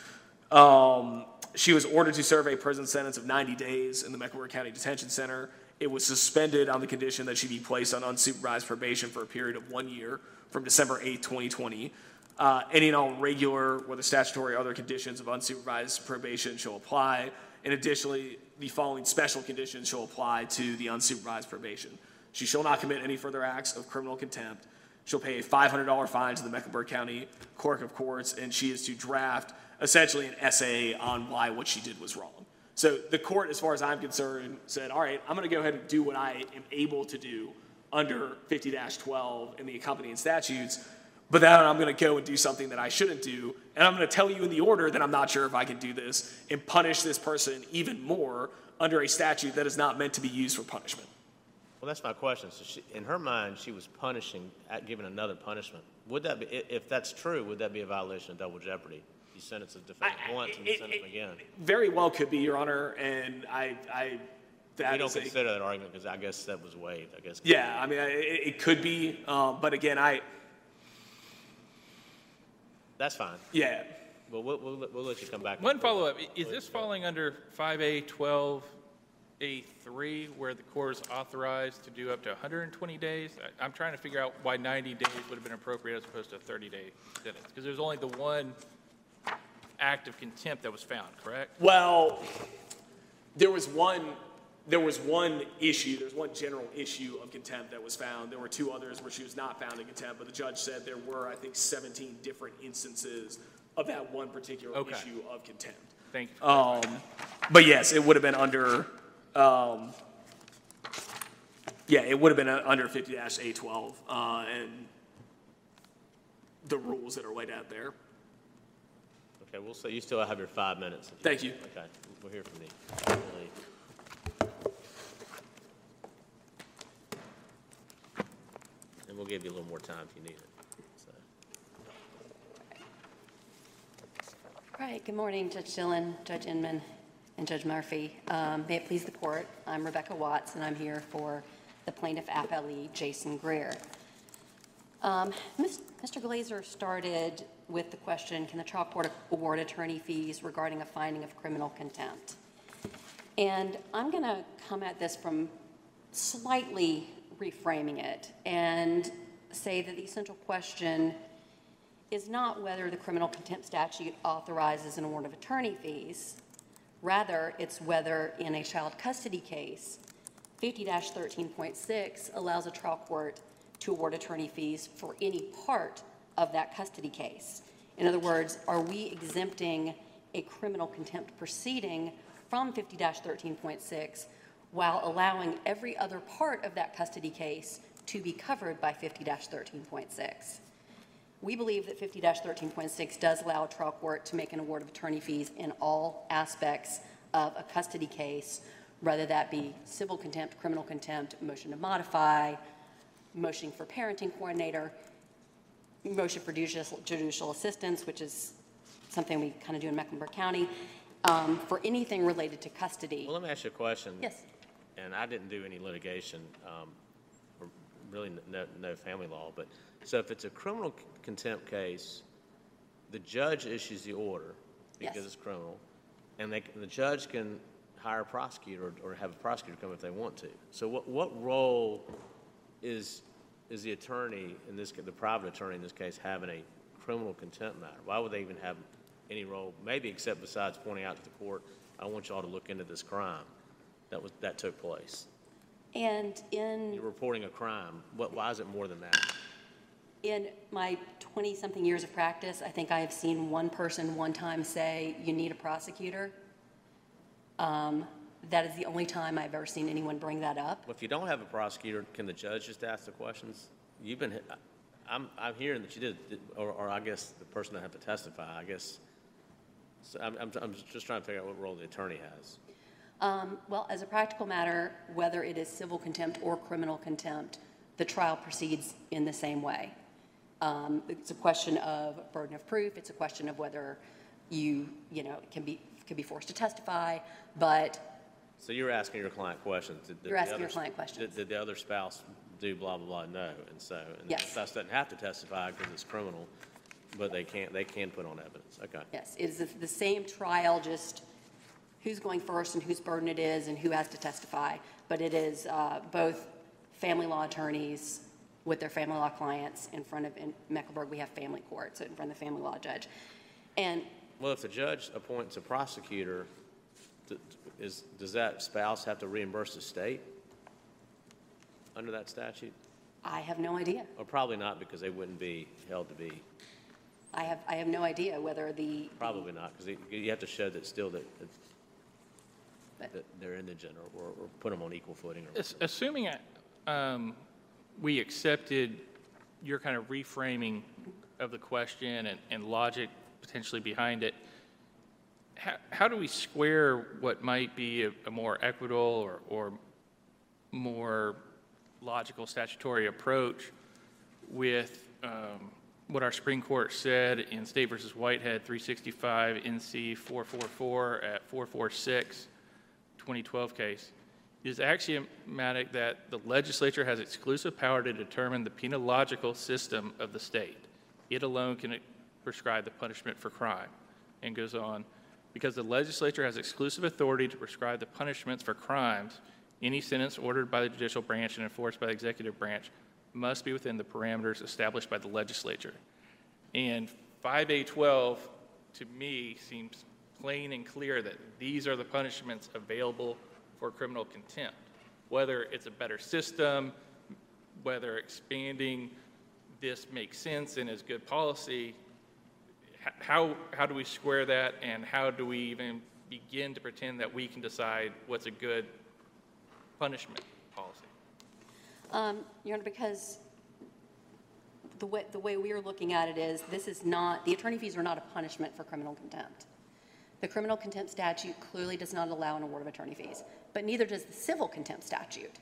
Um, she was ordered to serve a prison sentence of 90 days in the Mecklenburg County Detention Center. It was suspended on the condition that she be placed on unsupervised probation for a period of one year from December 8, 2020. Uh, any and all regular, whether statutory or other conditions of unsupervised probation shall apply. And additionally, the following special conditions shall apply to the unsupervised probation. She shall not commit any further acts of criminal contempt. She'll pay a $500 fine to the Mecklenburg County Clerk of Courts, and she is to draft essentially an essay on why what she did was wrong. So the court, as far as I'm concerned, said, all right, I'm going to go ahead and do what I am able to do under 50-12 and the accompanying statutes, but then I'm going to go and do something that I shouldn't do, and I'm going to tell you in the order that I'm not sure if I can do this and punish this person even more under a statute that is not meant to be used for punishment. Well, that's my question. So she, in her mind, she was punishing, giving another punishment. Would that be, if that's true, would that be a violation of double jeopardy? You sentence a defendant I- once and you it- sentence them it- again. Very well could be, Your Honor, and I, I, that We don't is a- consider that argument because I guess that was waived, I guess. yeah, I mean, I- it, it could be, um, but again, I, That's fine. yeah, Well, we'll, we'll, let- we'll let you come back. One follow-up, i- is this falling under 5A 12 A3 where the court is authorized to do up to 120 days? I- I'm trying to figure out why 90 days would have been appropriate as opposed to a 30-day sentence. Because there's only the one act of contempt that was found, correct? Well, there was one, there was one issue, there's one general issue of contempt that was found. There were two others where she was not found in contempt, but the judge said there were, I think, 17 different instances of that one particular Okay. issue of contempt. Thank you. Um, but yes, it would have been under, um, yeah, it would have been under fifty A twelve, uh, and the rules that are laid out there. Okay, we'll say, you still have your five minutes. if Thank you. Okay, we'll hear from you. And we'll give you a little more time if you need it. So, All right, good morning, Judge Dillon, Judge Inman, and Judge Murphy. Um, May it please the court, I'm Rebecca Watts, and I'm here for the plaintiff appellee, Jason Grier. Um, Mr. Glazer started with the question, can the trial court award attorney fees regarding a finding of criminal contempt? And I'm going to come at this from slightly reframing it and say that the essential question is not whether the criminal contempt statute authorizes an award of attorney fees. Rather, it's whether in a child custody case, 50-13.6 allows a trial court to award attorney fees for any part of that custody case. In other words, are we exempting a criminal contempt proceeding from 50-13.6 while allowing every other part of that custody case to be covered by 50-13.6? We believe that 50-13.6 does allow a trial court to make an award of attorney fees in all aspects of a custody case, whether that be civil contempt, criminal contempt, motion to modify, motion for parenting coordinator, motion for judicial judicial assistance, which is something we kind of do in Mecklenburg County, um, for anything related to custody. Well, let me ask you a question. Yes. And I didn't do any litigation, um, or really no, no family law, but, so if it's a criminal contempt case, the judge issues the order because Yes. it's criminal, and they, the judge can hire a prosecutor or have a prosecutor come if they want to. So what, what role is, is the attorney, in this, the private attorney in this case, having a criminal contempt matter? Why would they even have any role, maybe except besides pointing out to the court, I want y'all to look into this crime that was, that took place? And in You're reporting a crime, what, why is it more than that? In my 20-something years of practice, I think I have seen one person one time say, "You need a prosecutor." Um, That is the only time I've ever seen anyone bring that up. Well, if you don't have a prosecutor, can the judge just ask the questions? You've been, I'm, I'm hearing that you did, or, or I guess the person that had to testify, I guess. So I'm, I'm, I'm just trying to figure out what role the attorney has. Um, Well, as a practical matter, whether it is civil contempt or criminal contempt, the trial proceeds in the same way. Um, It's a question of burden of proof, it's a question of whether you, you know, can be, can be forced to testify, but So you're asking your client questions. Did- did You're the asking your other- client questions. Did, did the other spouse do blah, blah, blah? No, and so. and Yes. The spouse doesn't have to testify because it's criminal, but they can't, they can put on evidence. Okay. Yes, it is the- the same trial, just who's going first and whose burden it is and who has to testify. But it is uh, both family law attorneys with their family law clients in front of, in Mecklenburg, we have family court, so in front of the family law judge. And Well, if the judge appoints a prosecutor, is, does that spouse have to reimburse the state under that statute? I have no idea. Or probably not, because they wouldn't be held to be, I have, I have no idea whether the. probably not, because you have to show that still that, But- that they're indigent or, or or put them on equal footing. or As- Assuming um, we accepted your kind of reframing of the question and, and logic potentially behind it, how, how do we square what might be a, a more equitable or, or more logical statutory approach with um, what our Supreme Court said in State versus Whitehead 365 NC 444 at 446 2012 case? It is axiomatic that the legislature has exclusive power to determine the penological system of the state. It alone can prescribe the punishment for crime. And goes on, because the legislature has exclusive authority to prescribe the punishments for crimes, any sentence ordered by the judicial branch and enforced by the executive branch must be within the parameters established by the legislature. And 5A12, to me, seems plain and clear that these are the punishments available for criminal contempt. Whether it's a better system, whether expanding this makes sense and is good policy, how, how do we square that, and how do we even begin to pretend that we can decide what's a good punishment policy? Um, Your Honor, because the way, the way we are looking at it is, this is not, the attorney fees are not a punishment for criminal contempt. The criminal contempt statute clearly does not allow an award of attorney fees, but neither does the civil contempt statute.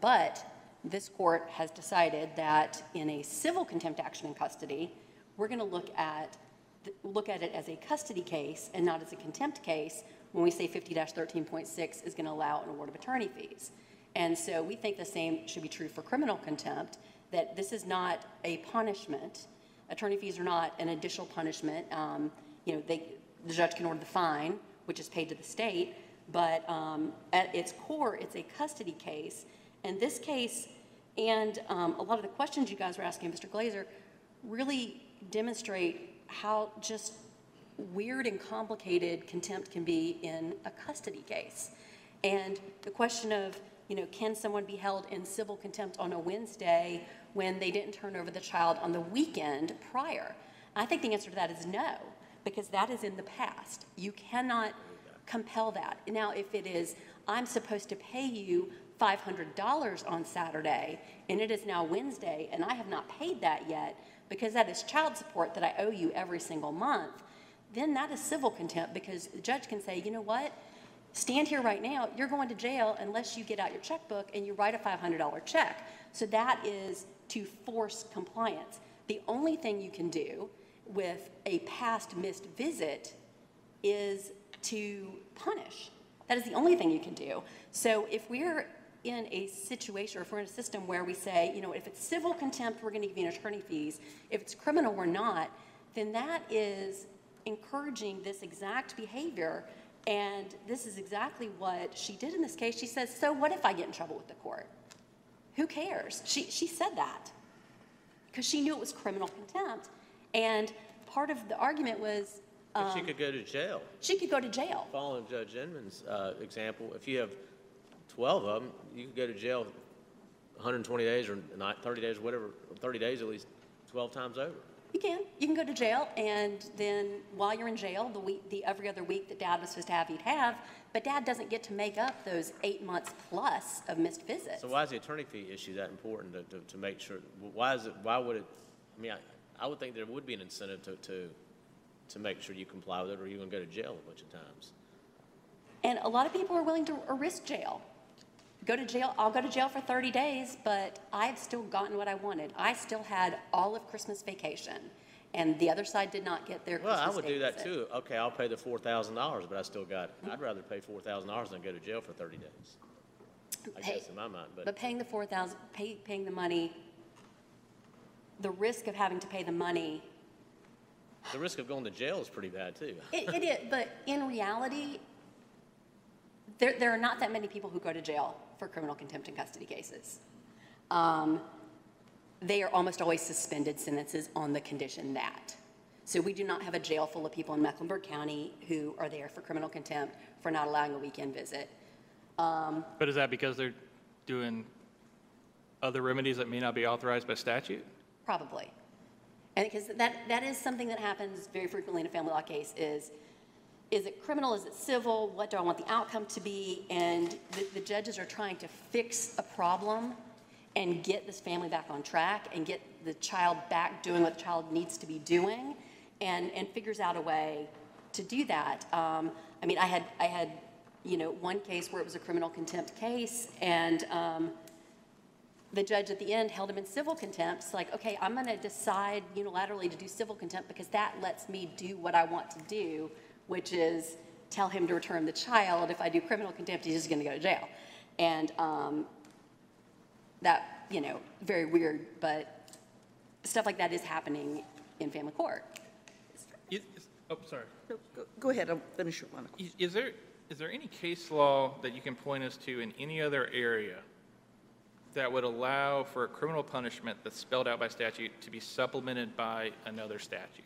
But this court has decided that in a civil contempt action in custody, we're going to look at, look at it as a custody case and not as a contempt case when we say 50-13.6 is going to allow an award of attorney fees. And so we think the same should be true for criminal contempt, that this is not a punishment. Attorney fees are not an additional punishment. Um, You know, they, the judge can order the fine, which is paid to the state, but um, at its core, it's a custody case. And this case, and um, a lot of the questions you guys were asking, Mr. Glazer, really demonstrate how just weird and complicated contempt can be in a custody case. And the question of, you know, can someone be held in civil contempt on a Wednesday when they didn't turn over the child on the weekend prior? I think the answer to that is no, because that is in the past. You cannot compel that. Now, if it is, I'm supposed to pay you $500 on Saturday, and it is now Wednesday, and I have not paid that yet, because that is child support that I owe you every single month, then that is civil contempt, because the judge can say, you know what? Stand here right now, you're going to jail unless you get out your checkbook and you write a $500 check. So that is to force compliance. The only thing you can do with a past missed visit is to punish. That is the only thing you can do. So if we're in a situation, or if we're in a system where we say, you know, if it's civil contempt, we're going to give you an attorney fees. If it's criminal, we're not. Then that is encouraging this exact behavior. And this is exactly what she did in this case. She says, so what if I get in trouble with the court? Who cares? She, she said that because she knew it was criminal contempt. And part of the argument was But she could go to jail. she could go to jail. Following Judge Inman's uh, example, if you have 12 of them, you could go to jail 120 days or not 30 days, or whatever, 30 days at least 12 times over. You can. You can go to jail, and then while you're in jail, the week, the every other week that dad was supposed to have, he'd have. But dad doesn't get to make up those eight months plus of missed visits. So why is the attorney fee issue that important to, to, to make sure, why is it, why would it, I mean, I, I would think there would be an incentive to, to, to make sure you comply with it or you're gonna go to jail a bunch of times. And a lot of people are willing to risk jail. Go to jail, I'll go to jail for 30 days, but I've still gotten what I wanted. I still had all of Christmas vacation, and the other side did not get their Christmas. Well, Christmas I would do that visit. too. Okay, I'll pay the four thousand dollars, but I still got, I'd rather pay four thousand dollars than go to jail for thirty days. I Pay- guess in my mind, but. But paying the 4,000, pay, paying the money, the risk of having to pay the money, The risk of going to jail is pretty bad, too. it, it is, but in reality, there, there are not that many people who go to jail for criminal contempt and custody cases. Um, They are almost always suspended sentences on the condition that. So we do not have a jail full of people in Mecklenburg County who are there for criminal contempt for not allowing a weekend visit. But is that because they're doing other remedies that may not be authorized by statute? Probably. And because that, that is something that happens very frequently in a family law case is, is it criminal, is it civil, what do I want the outcome to be? And the, the judges are trying to fix a problem and get this family back on track and get the child back doing what the child needs to be doing and, and figures out a way to do that. Um, I mean, I had, I had, you know, one case where it was a criminal contempt case and, um, the judge at the end held him in civil contempt. It's like, okay, I'm going to decide unilaterally to do civil contempt because that lets me do what I want to do, which is tell him to return the child. If I do criminal contempt, he's just going to go to jail. And um, that, you know, very weird, but stuff like that is happening in family court. You- Oh, sorry. No, go- Go ahead, I'll finish your one. Is- Is there, is there any case law that you can point us to in any other area that would allow for a criminal punishment that's spelled out by statute to be supplemented by another statute?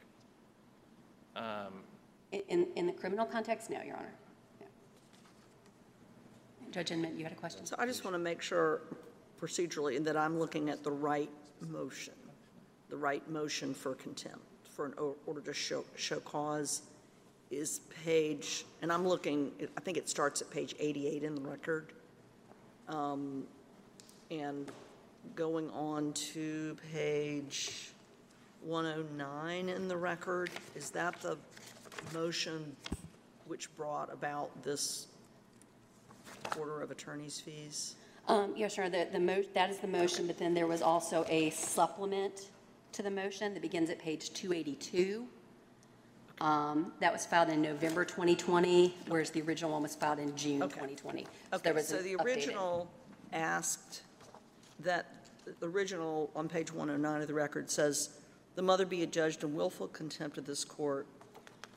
Um, In, in the criminal context, no, Your Honor. No. Judge Inman, you had a question? So I just want to make sure procedurally that I'm looking at the right motion, the right motion for contempt, for an order to show, show cause is page, and I'm looking, I think it starts at page 88 in the record. Um, And going on to page 109 in the record, is that the motion which brought about this order of attorney's fees? Um, Yes, Honor, the, the mo, that is the motion, but then there was also a supplement to the motion that begins at page 282. Um, That was filed in November 2020, whereas the original one was filed in June Okay. 2020. So Okay, so the updated- original asked that, the original on page 109 of the record says, "The mother be adjudged in willful contempt of this court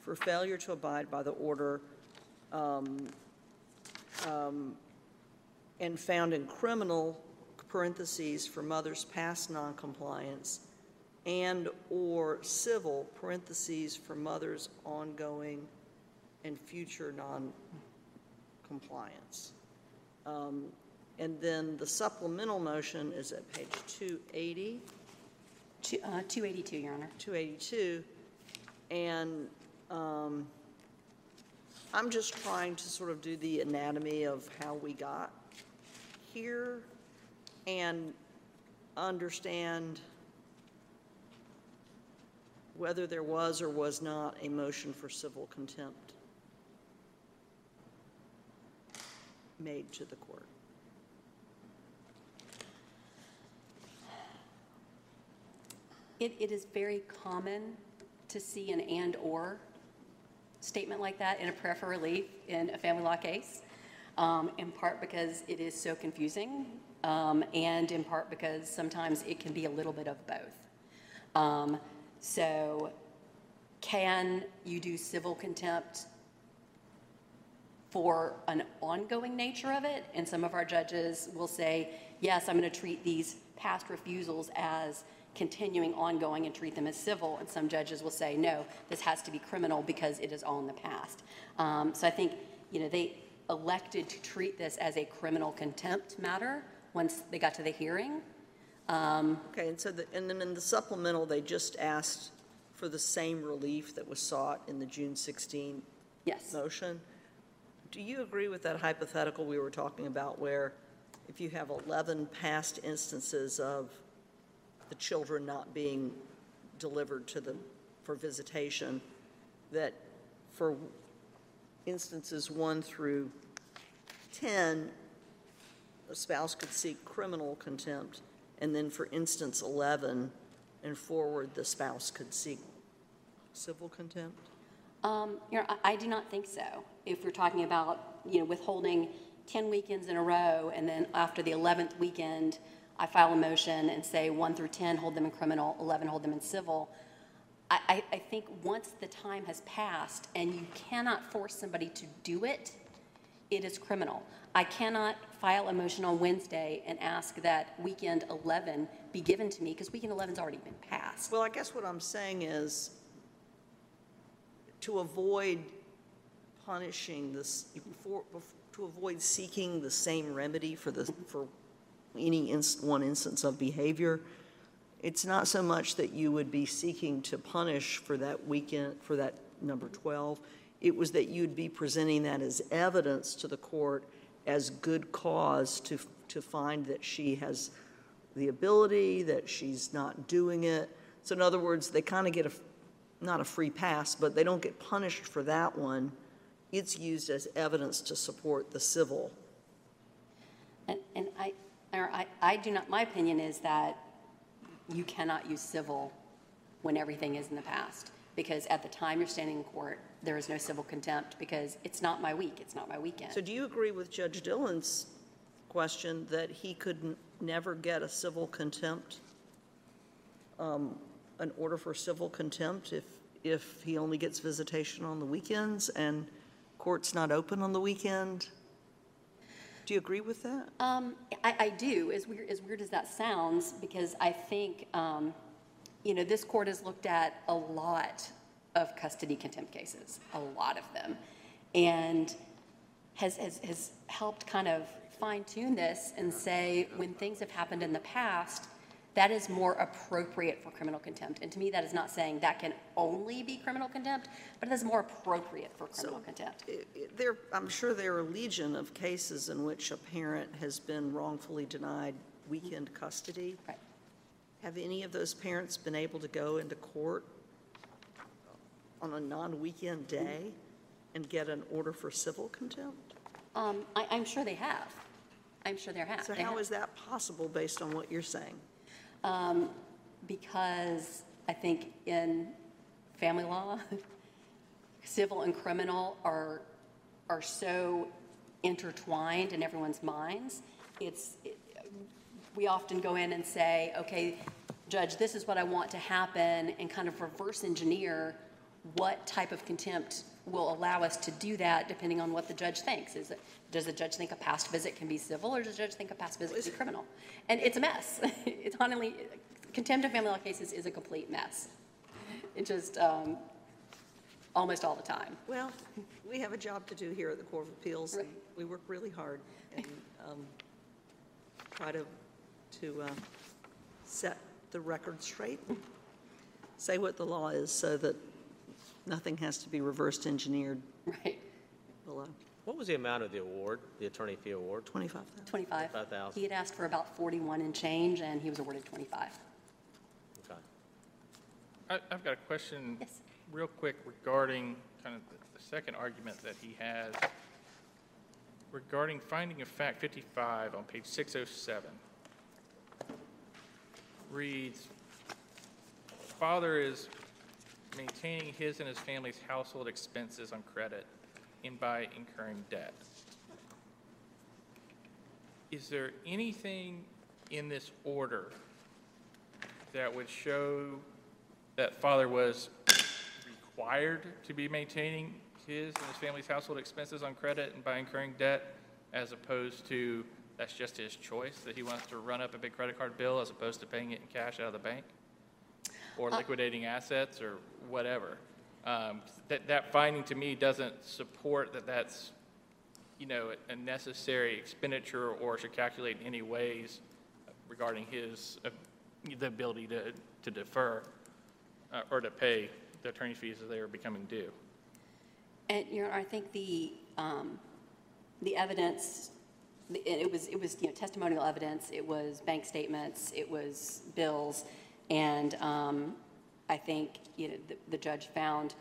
for failure to abide by the order um, um, and found in criminal parentheses for mother's past noncompliance and/or civil parentheses for mother's ongoing and future non-compliance." Um, And then the supplemental motion is at page 280, Two- uh, 282, Your Honor. 282. And um, I'm just trying to sort of do the anatomy of how we got here and understand whether there was or was not a motion for civil contempt made to the court. It, it is very common to see an and/or statement like that in a prayer for relief in a family law case, um, in part because it is so confusing, um, and in part because sometimes it can be a little bit of both. Um, So can you do civil contempt for an ongoing nature of it. And some of our judges will say, yes, I'm going to treat these past refusals as continuing ongoing and treat them as civil. And some judges will say, no, this has to be criminal because it is all in the past. Um, so I think, you know, they elected to treat this as a criminal contempt matter once they got to the hearing. Okay, and so, the- and then in the supplemental, they just asked for the same relief that was sought in the June 16 Yes. motion. Do you agree with that hypothetical we were talking about where if you have 11 past instances of the children not being delivered to the, for visitation, that for instances 1 through 10, a spouse could seek criminal contempt, and then for instance 11 and forward, the spouse could seek civil contempt? Um, you know, I, I do not think so. If we're talking about, you know, withholding 10 weekends in a row, and then after the 11th weekend, I file a motion and say 1 through 10, hold them in criminal, 11, hold them in civil. I, I, think once the time has passed and you cannot force somebody to do it, it is criminal. I cannot file a motion on Wednesday and ask that weekend 11 be given to me, because weekend 11's already been passed. Well, I guess what I'm saying is, to avoid punishing this, to avoid seeking the same remedy for the, for any ins- one instance of behavior, it's not so much that you would be seeking to punish for that weekend, for that number 12. It was that you'd be presenting that as evidence to the court as good cause to, to find that she has the ability, that she's not doing it. So in other words, they kind of get a, not a free pass, but they don't get punished for that one. It's used as evidence to support the civil. And, and I, or I, I do not, my opinion is that you cannot use civil when everything is in the past. Because at the time you're standing in court, there is no civil contempt because it's not my week, it's not my weekend. So do you agree with Judge Dillon's question that he could never get a civil contempt, um, an order for civil contempt if, if he only gets visitation on the weekends and court's not open on the weekend? Do you agree with that? Um, I, I do, as weird, as weird as that sounds, because I think, um, you know, this court has looked at a lot of custody contempt cases, a lot of them, and has, has, has helped kind of fine tune this and say, when things have happened in the past, that is more appropriate for criminal contempt. And to me, that is not saying that can only be criminal contempt, but it is more appropriate for criminal contempt. I- I- There, I'm sure there are a legion of cases in which a parent has been wrongfully denied weekend custody. Right. Have any of those parents been able to go into court on a non-weekend day and get an order for civil contempt? Um, I, I'm sure they have. I'm sure there have. So They how have. is that possible based on what you're saying? Um, because I think in family law, civil and criminal are, are so intertwined in everyone's minds. It's, it- we often go in and say, okay, judge, this is what I want to happen, and kind of reverse engineer what type of contempt will allow us to do that, depending on what the judge thinks. Is it, does the judge think a past visit can be civil, or does the judge think a past visit can be criminal? And it's a mess. It's honestly, contempt of family law cases is a complete mess. It just, um, almost all the time. Well, we have a job to do here at the Court of Appeals. and Right. We work really hard and um, try to, to uh, set the record straight, say what the law is so that nothing has to be reversed engineered Right, below What was the amount of the award, the attorney fee award? 25,000. 25. 25,000. He had asked for about 41 and change, and he was awarded 25. Okay. I, I've got a question. Yes. Real quick regarding kind of the, the second argument that he has regarding finding of fact 55 on page 607. Reads, "Father is maintaining his and his family's household expenses on credit and by incurring debt." Is there anything in this order that would show that father was required to be maintaining his and his family's household expenses on credit and by incurring debt, as opposed to that's just his choice, that he wants to run up a big credit card bill as opposed to paying it in cash out of the bank? Or liquidating assets or whatever? Um, That, that finding to me doesn't support that that's, you know, a necessary expenditure or should calculate in any ways regarding his, uh, the ability to, to defer uh, or to pay the attorney fees as they are becoming due. And, Your Honor, I think the, um, the evidence, it was, it was, you know, testimonial evidence, it was bank statements, it was bills, and um, I think, you know, the- the judge found,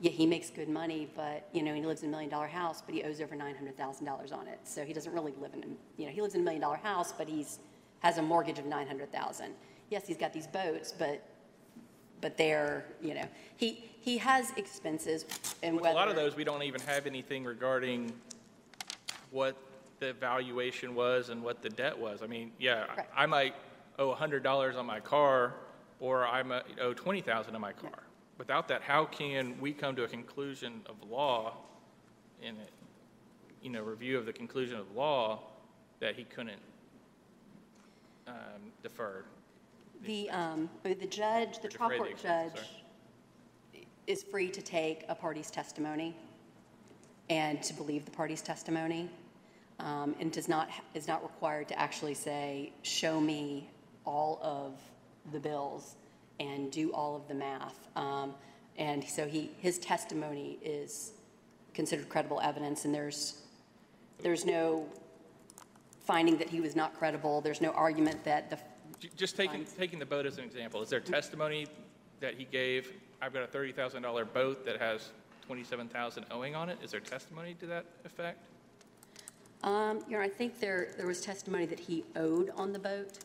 yeah, he makes good money, but, you know, he lives in a million-dollar house, but he owes over $900,000 on it. So he doesn't really live in, a- you know, he lives in a million-dollar house, but he's, has a mortgage of 900,000. Yes, he's got these boats, but, but they're, you know, he, he has expenses, and With whether. a lot of those, we don't even have anything regarding what the valuation was and what the debt was. I mean, yeah, Right. I might owe $100 on my car, or I owe 20,000 on my car. Without that, how can we come to a conclusion of law in it, you know, review of the conclusion of law that he couldn't um, defer? The, um, the judge, the trial the court expenses, judge is free to take a party's testimony and to believe the party's testimony, um, and does not, is not required to actually say, show me all of the bills and do all of the math. Um, And so he, his testimony is considered credible evidence, and there's, there's no finding that he was not credible, there's no argument that the Just taking, taking the boat as an example, is there testimony that he gave, I've got a $30,000 boat that has 27,000 owing on it? Is there testimony to that effect? Um, Your Honor, I think there, there was testimony that he owed on the boat.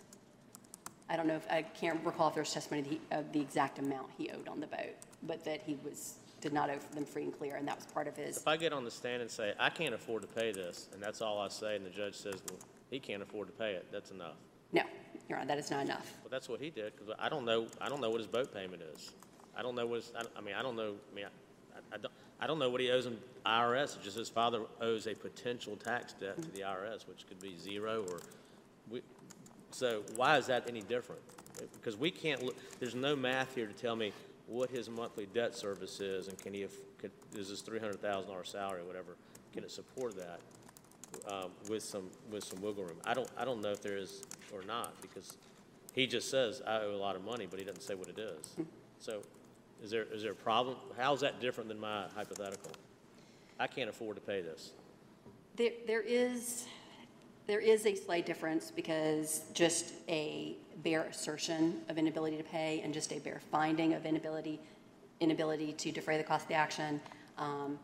I don't know if, I can't recall if there's testimony that he, of the exact amount he owed on the boat, but that he was, did not owe them free and clear, and that was part of his. If I get on the stand and say, I can't afford to pay this, and that's all I say, and the judge says, well, he can't afford to pay it, that's enough. No, Your Honor, that is not enough. Well, that's what he did, because I don't know, I don't know what his boat payment is. I don't know what's, I, I mean, I don't know, I mean, I, I don't, I don't know what he owes in IRS, it's just his father owes a potential tax debt to the IRS, which could be zero or, so why is that any different? Because we can't, look there's no math here to tell me what his monthly debt service is, and can he, is his three hundred thousand dollar salary or whatever, can it support that? um, with some, with some wiggle room. I don't, I don't know if there is or not, because he just says, I owe a lot of money, but he doesn't say what it is. So is there, is there a problem? How's that different than my hypothetical? I can't afford to pay this. There, there is, there is a slight difference because just a bare assertion of inability to pay and just a bare finding of inability, inability to defray the cost of the action, um,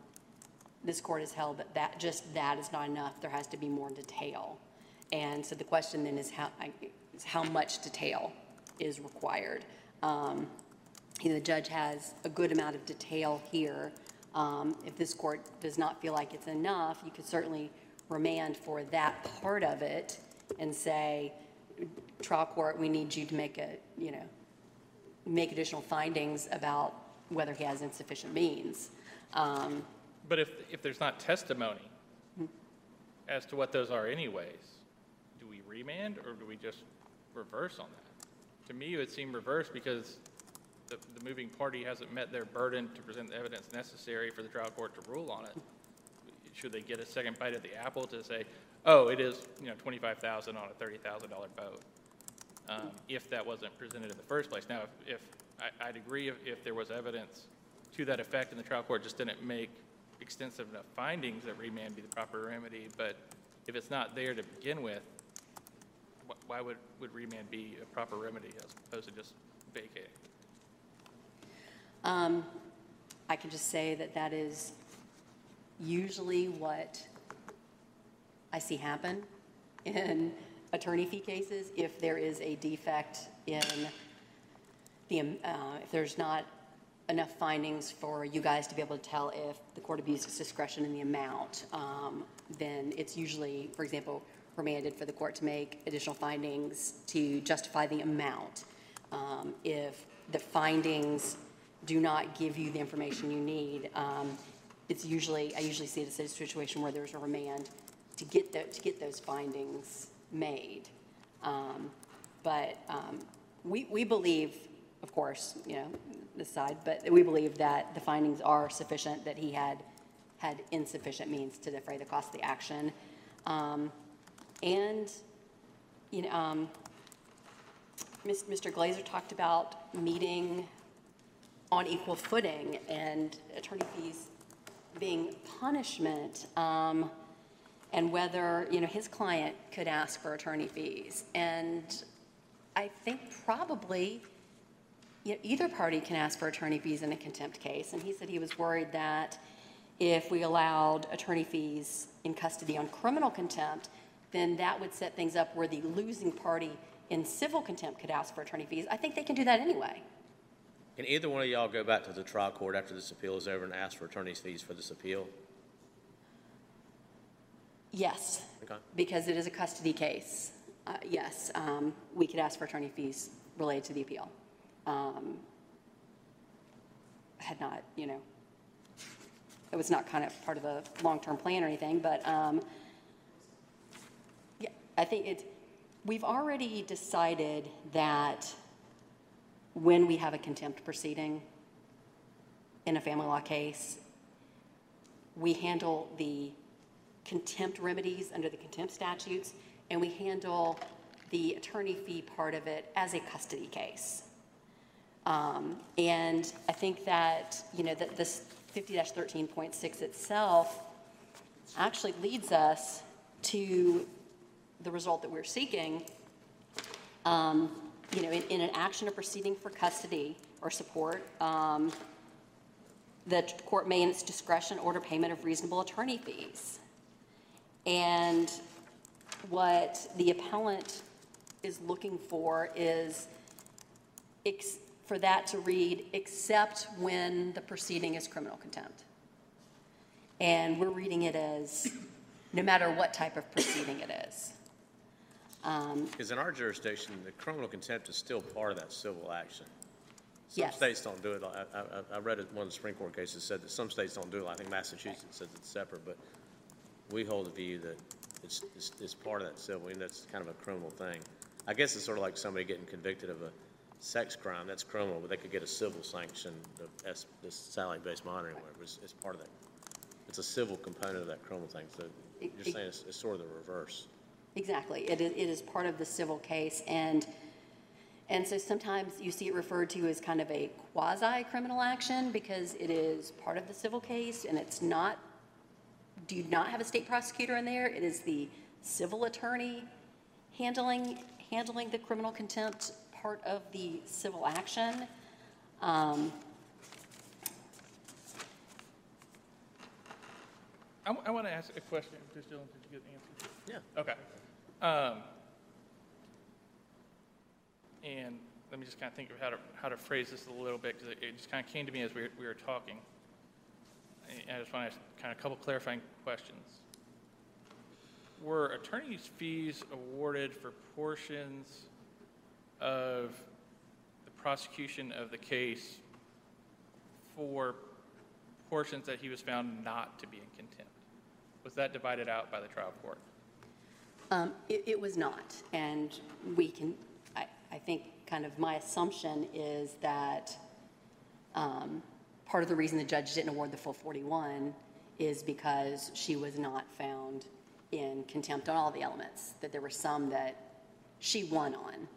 this court has held that that, just that is not enough. There has to be more detail. And so the question then is how, is how much detail is required? Um, you know, the judge has a good amount of detail here. Um, If this court does not feel like it's enough, you could certainly remand for that part of it and say, trial court, we need you to make a, you know, make additional findings about whether he has insufficient means. Um, But if, if there's not testimony as to what those are anyways, do we remand or do we just reverse on that? To me, it would seem reverse because the, the moving party hasn't met their burden to present the evidence necessary for the trial court to rule on it. Should they get a second bite at the apple to say, oh, it is, you know, twenty-five thousand on a thirty thousand dollar boat? Um, if that wasn't presented in the first place. Now, if, if, I, I'd agree if, if there was evidence to that effect and the trial court just didn't make extensive enough findings that remand be the proper remedy, but if it's not there to begin with, why would, would remand be a proper remedy as opposed to just vacating? Um, I can just say that that is usually what I see happen in attorney fee cases if there is a defect in the, um, uh, if there's not enough findings for you guys to be able to tell if the court abused its discretion in the amount, um, then it's usually, for example, remanded for the court to make additional findings to justify the amount. Um, If the findings do not give you the information you need, um, it's usually, I usually see it as a situation where there's a remand to get the, to get those findings made. Um, But um, we, we believe, of course, you know, this side, but we believe that the findings are sufficient, that he had, had insufficient means to defray the cost of the action. Um, And, you know, um, Mr. Glazer talked about meeting on equal footing and attorney fees being punishment, um, and whether, you know, his client could ask for attorney fees. And I think probably, you know, either party can ask for attorney fees in a contempt case. And he said he was worried that if we allowed attorney fees in custody on criminal contempt, then that would set things up where the losing party in civil contempt could ask for attorney fees. I think they can do that anyway. Can either one of y'all go back to the trial court after this appeal is over and ask for attorney's fees for this appeal? Yes. Okay. Because it is a custody case. Uh, Yes, um, we could ask for attorney fees related to the appeal. Um, Had not, you know, it was not kind of part of the long-term plan or anything, but um, yeah, I think it's, we've already decided that when we have a contempt proceeding in a family law case, we handle the contempt remedies under the contempt statutes, and we handle the attorney fee part of it as a custody case. Um, And I think that, you know, that this 50-13.6 itself actually leads us to the result that we're seeking. Um, You know, in, in an action or proceeding for custody or support, um, the court may in its discretion order payment of reasonable attorney fees. And what the appellant is looking for is for that to read, except when the proceeding is criminal contempt. And we're reading it as, no matter what type of proceeding it is. Um, because in our jurisdiction, the criminal contempt is still part of that civil action. Some Yes. states don't do it. I, I, I- read it, one of the Supreme Court cases said that some states don't do it. I think Massachusetts says it's separate, but we hold the view that it's, it's, it's part of that civil, and that's kind of a criminal thing. I guess it's sort of like somebody getting convicted of a sex crime, that's criminal, but they could get a civil sanction, the S, this satellite-based monitoring, whatever, it's, it's part of that. It's a civil component of that criminal thing, so It- you're it- saying it's, it's sort of the reverse. Exactly. It is, it is part of the civil case, and, and so sometimes you see it referred to as kind of a quasi-criminal action because it is part of the civil case, and it's not, do you not have a state prosecutor in there. It is the civil attorney handling, handling the criminal contempt part of the civil action. Um, I, want to ask a question, Ms. Dillon, did you get the answer? Yeah. Okay. Um, And let me just kind of think of how to, how to phrase this a little bit, because it, it just kind of came to me as we, we were talking. And I just want to ask kind of a couple clarifying questions. Were attorney's fees awarded for portions of the prosecution of the case for portions that he was found not to be in contempt? Was that divided out by the trial court? Um, It, it was not, and we can, I, I think kind of my assumption is that um, part of the reason the judge didn't award the full 41 is because she was not found in contempt on all the elements, that there were some that she won on,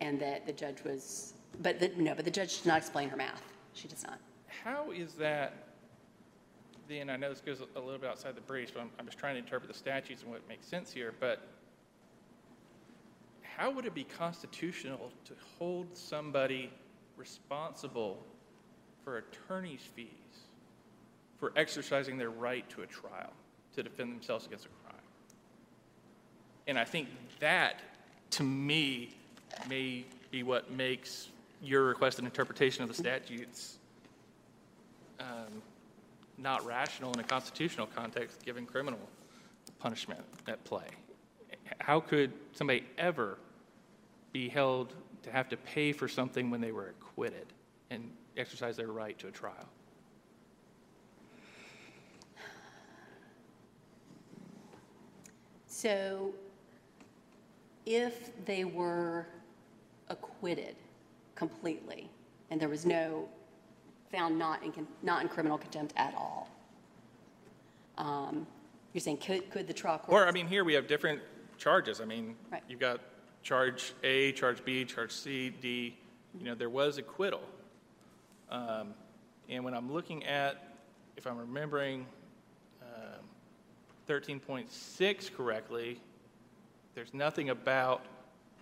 and that the judge was, but, the- no, but the judge did not explain her math. She does not. How is that, then, I know this goes a little bit outside the briefs, but I'm, I'm just trying to interpret the statutes and what makes sense here, but how would it be constitutional to hold somebody responsible for attorney's fees for exercising their right to a trial, to defend themselves against a crime? And I think that, to me, may be what makes your requested interpretation of the statutes um, not rational in a constitutional context, given criminal punishment at play. How could somebody ever be held to have to pay for something when they were acquitted and exercise their right to a trial? So if they were acquitted completely, and there was no, found not in, not in criminal contempt at all, um, you're saying, could, could the trial court? Or, I mean, here we have different charges. I mean, Right. you've got charge A, charge B, charge C, D. You know, there was acquittal. Um, And when I'm looking at, if I'm remembering um, 13.6 correctly, there's nothing about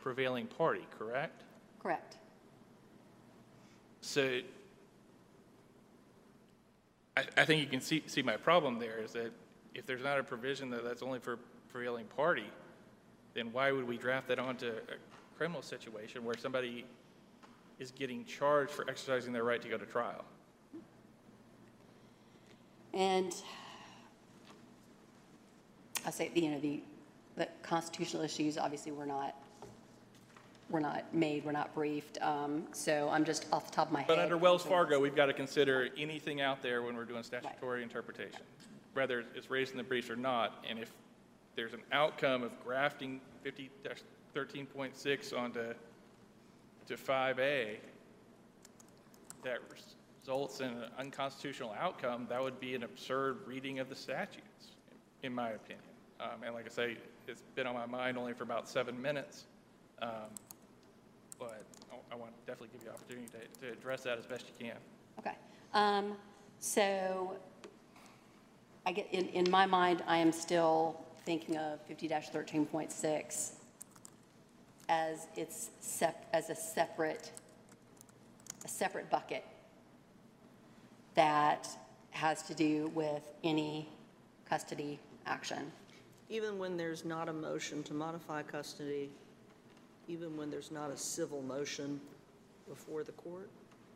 prevailing party, correct? Correct. So I, I think you can see, see my problem there is that if there's not a provision that that's only for prevailing party, then why would we draft that onto a criminal situation where somebody is getting charged for exercising their right to go to trial? And I say, you know, the, the constitutional issues, obviously, were not, were not made, were not briefed. Um, So I'm just off the top of my head. But under Wells Fargo, we've got to consider anything out there when we're doing statutory interpretation, whether it's raised in the briefs or not. And if there's an outcome of grafting 50-13.6 onto to 5A that results in an unconstitutional outcome, that would be an absurd reading of the statutes, in my opinion. Um, And like I say, it's been on my mind only for about seven minutes. Um, But I- want to definitely give you opportunity to, to address that as best you can. Okay. Um, So I get, in, in my mind, I am still thinking of 50-13.6 as its sep, as a separate, a separate bucket that has to do with any custody action. Even when there's not a motion to modify custody, even when there's not a civil motion before the court?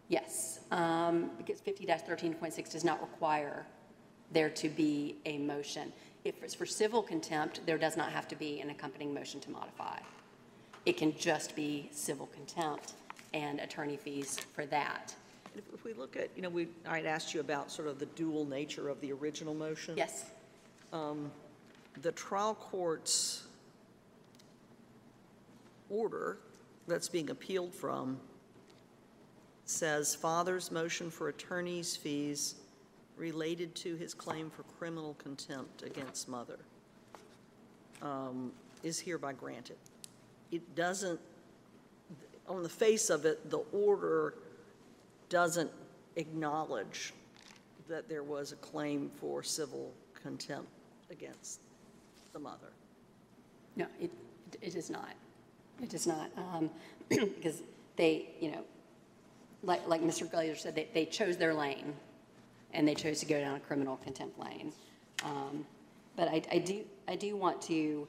Yes, um, because 50-13.6 does not require there to be a motion. If it's for civil contempt, there does not have to be an accompanying motion to modify. It can just be civil contempt and attorney fees for that. If we look at, you know, we, I had asked you about sort of the dual nature of the original motion. Yes, um, The trial court's order that's being appealed from says father's motion for attorney's fees related to his claim for criminal contempt against mother um, is hereby granted. It doesn't, on the face of it, the order doesn't acknowledge that there was a claim for civil contempt against the mother. no, it, it is not. It is not, um, because they, you know, like, like Mr. Glazer said, they, they chose their lane, and they chose to go down a criminal contempt lane. Um, But I, I do, I do want to,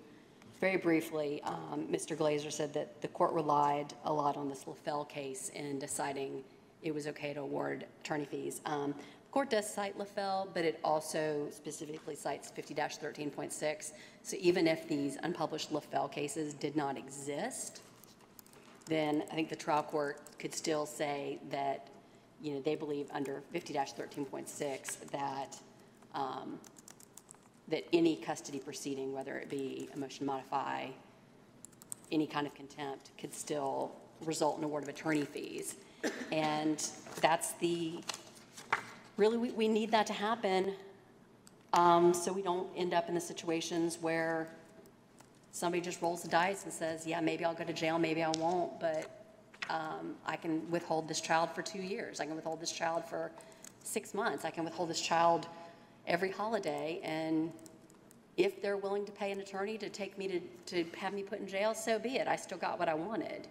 very briefly, um, Mr. Glazer said that the court relied a lot on this LaFell case in deciding it was okay to award attorney fees. Um, The court does cite LaFell, but it also specifically cites 50-13.6. So even if these unpublished LaFell cases did not exist, then I think the trial court could still say that, you know, they believe under 50-13.6 that, um, that any custody proceeding, whether it be a motion to modify, any kind of contempt, could still result in award of attorney fees. And that's the, really, we, we need that to happen, um, so we don't end up in the situations where somebody just rolls the dice and says, yeah, maybe I'll go to jail, maybe I won't, but um, I can withhold this child for two years. I can withhold this child for six months. I can withhold this child every holiday. And if they're willing to pay an attorney to take me to, to have me put in jail, so be it. I still got what I wanted.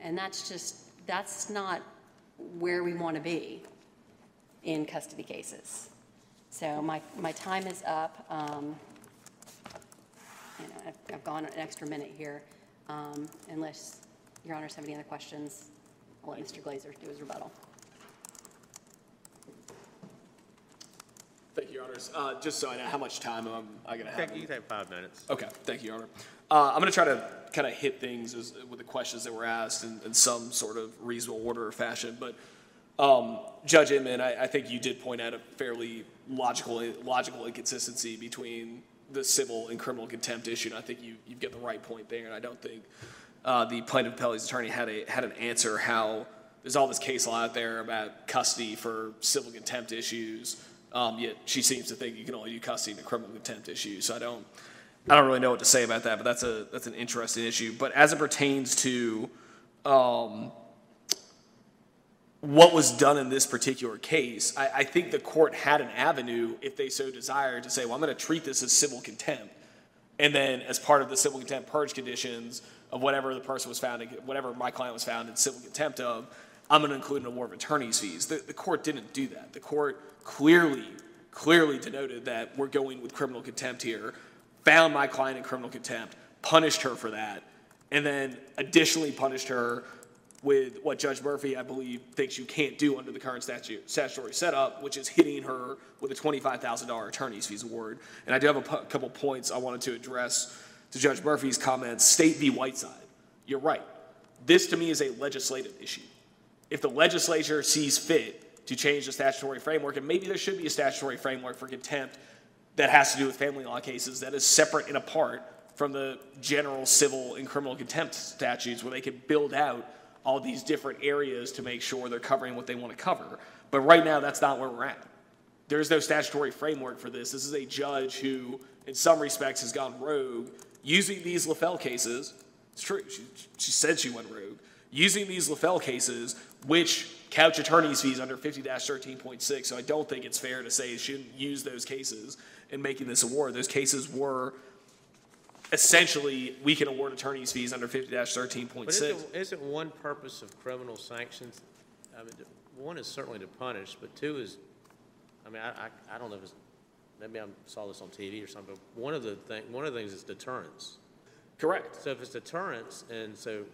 And that's just, that's not where we want to be in custody cases. So my, my time is up. Um, you know, I've, I've gone an extra minute here. Um, Unless your honors have any other questions, I'll let Mr. Glazer do his rebuttal. Thank you, Your Honors. Uh, Just so I know, how much time I'm, I going to have? You can take five minutes. Okay, thank you, Your Honor. Uh, I'm going to try to kind of hit things as, with the questions that were asked in, in some sort of reasonable order or fashion. But um, Judge Inman, I, I think you did point out a fairly logical logical inconsistency between the civil and criminal contempt issue. And I think you you get the right point there. And I don't think uh, the plaintiff appellee's attorney had a had an answer how there's all this case law out there about custody for civil contempt issues. Um, yet she seems to think you can only do custody in a criminal contempt issue. So I don't, I don't really know what to say about that. But that's a that's an interesting issue. But as it pertains to um, what was done in this particular case, I, I think the court had an avenue, if they so desired, to say, well, I'm going to treat this as civil contempt. And then, as part of the civil contempt purge conditions of whatever the person was found, in- whatever my client was found in civil contempt of, I'm going to include an award of attorney's fees. The, the court didn't do that. The court clearly, clearly denoted that we're going with criminal contempt here, found my client in criminal contempt, punished her for that, and then additionally punished her with what Judge Murphy, I believe, thinks you can't do under the current statute, statutory setup, which is hitting her with a $25,000 attorney's fees award. And I do have a couple points I wanted to address to Judge Murphy's comments. State v. Whiteside. You're right. This to me is a legislative issue. If the legislature sees fit to change the statutory framework, and maybe there should be a statutory framework for contempt that has to do with family law cases that is separate and apart from the general civil and criminal contempt statutes where they can build out all these different areas to make sure they're covering what they want to cover. But right now, that's not where we're at. There's no statutory framework for this. This is a judge who, in some respects, has gone rogue using these LaFell cases. It's true. She, she said she went rogue. Using these LaFell cases, which couch attorney's fees under 50 13.6. So I don't think it's fair to say she shouldn't use those cases in making this award. Those cases were essentially, we can award attorney's fees under 50 But 13.6. isn't, isn't one purpose of criminal sanctions, I mean, one is certainly to punish, but two is, I mean, I, I, I don't know if it's, maybe I saw this on TV or something, but one of the thing, one of the things is deterrence. Correct. So if it's deterrence, and so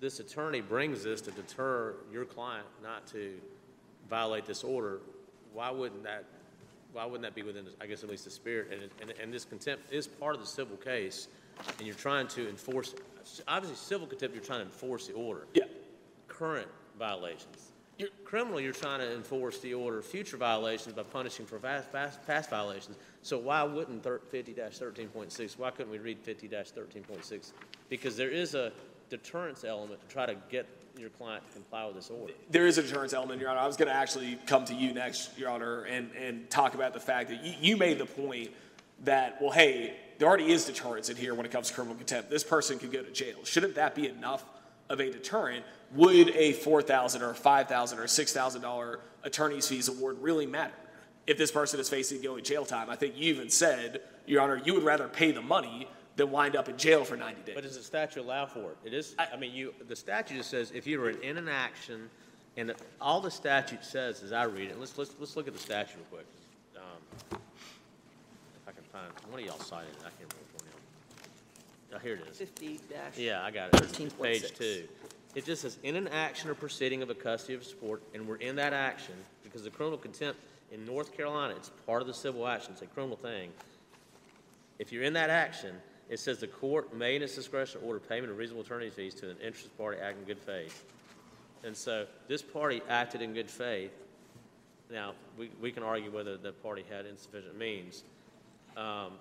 this attorney brings this to deter your client not to violate this order, why wouldn't that, why wouldn't that be within, I guess, at least the spirit? And, and, and this contempt is part of the civil case, and you're trying to enforce, obviously, civil contempt, you're trying to enforce the order. Yeah. Current violations. Criminal, you're trying to enforce the order of future violations by punishing for past, past, past violations. So why wouldn't 50-13.6, why couldn't we read 50-13.6? Because there is a deterrence element to try to get your client to comply with this order. There is a deterrence element, Your Honor. I was going to actually come to you next, Your Honor, and, and talk about the fact that you made the point that, well, hey, there already is deterrence in here when it comes to criminal contempt. This person could go to jail. Shouldn't that be enough of a deterrent? Would a 4,000 or 5,000 or $6,000 attorney's fees award really matter if this person is facing going jail time? I think you even said, Your Honor, you would rather pay the money than wind up in jail for 90 days. But does the statute allow for it? It is, I mean, you, the statute just says if you were in an action, and all the statute says, as I read it, let's, let's, let's look at the statute real quick. Um, If I can find, one of y'all cited it, I can't remember which one of y'all. Oh, here it is. 50 dash. Yeah, I got it. It's 13.6. Page two. It just says, in an action or proceeding of a custody of sport, and we're in that action, because the criminal contempt in North Carolina, it's part of the civil action, it's a criminal thing. If you're in that action, it says the court may in its discretion order payment of reasonable attorney fees to an interested party acting in good faith. And so this party acted in good faith. Now, we, we can argue whether the party had insufficient means. Um,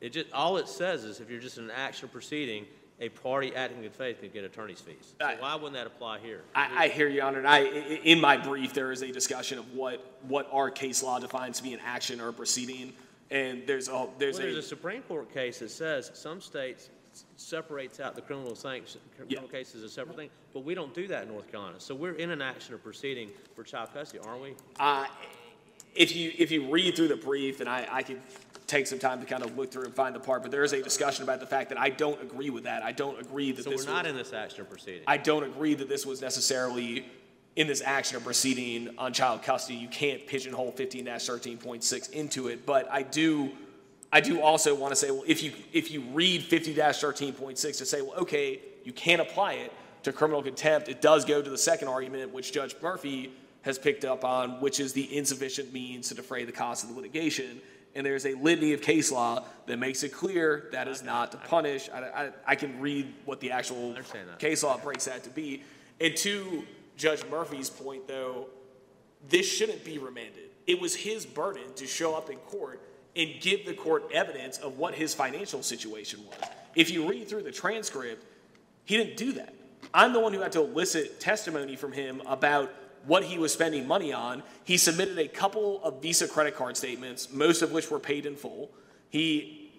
It just, all it says is if you're just in an action proceeding, a party acting in good faith could get attorney's fees. So I- why wouldn't that apply here? I, I hear you, Honor, and I, i- in my brief, there is a discussion of what, what our case law defines to be an action or a proceeding, and there's a, there's Well, there's a a, Supreme Court case that says some states s- separates out the criminal sanction, criminal cases as a separate thing, but we don't do that in North Carolina. So we're in an action or proceeding for child custody, aren't we? uh, if you, if you read through the brief, and I, I could take some time to kind of look through and find the part, but there is a discussion about the fact that I don't agree with that. I don't agree that So this we're not was- in this action or proceeding. I don't agree that this was necessarily in this action or proceeding on child custody. You can't pigeonhole 15-13.6 into it, but I do, I do also want to say, well, if you, if you read 50-13.6 to say, well, okay, you can't apply it to criminal contempt, it does go to the second argument, which Judge Murphy has picked up on, which is the insufficient means to defray the cost of the litigation. And there's a litany of case law that makes it clear that is not to punish. I, I, I can read what the actual case law breaks that to be. And to Judge Murphy's point, though, this shouldn't be remanded. It was his burden to show up in court and give the court evidence of what his financial situation was. If you read through the transcript, he didn't do that. I'm the one who had to elicit testimony from him about what he was spending money on. He submitted a couple of Visa credit card statements, most of which were paid in full. He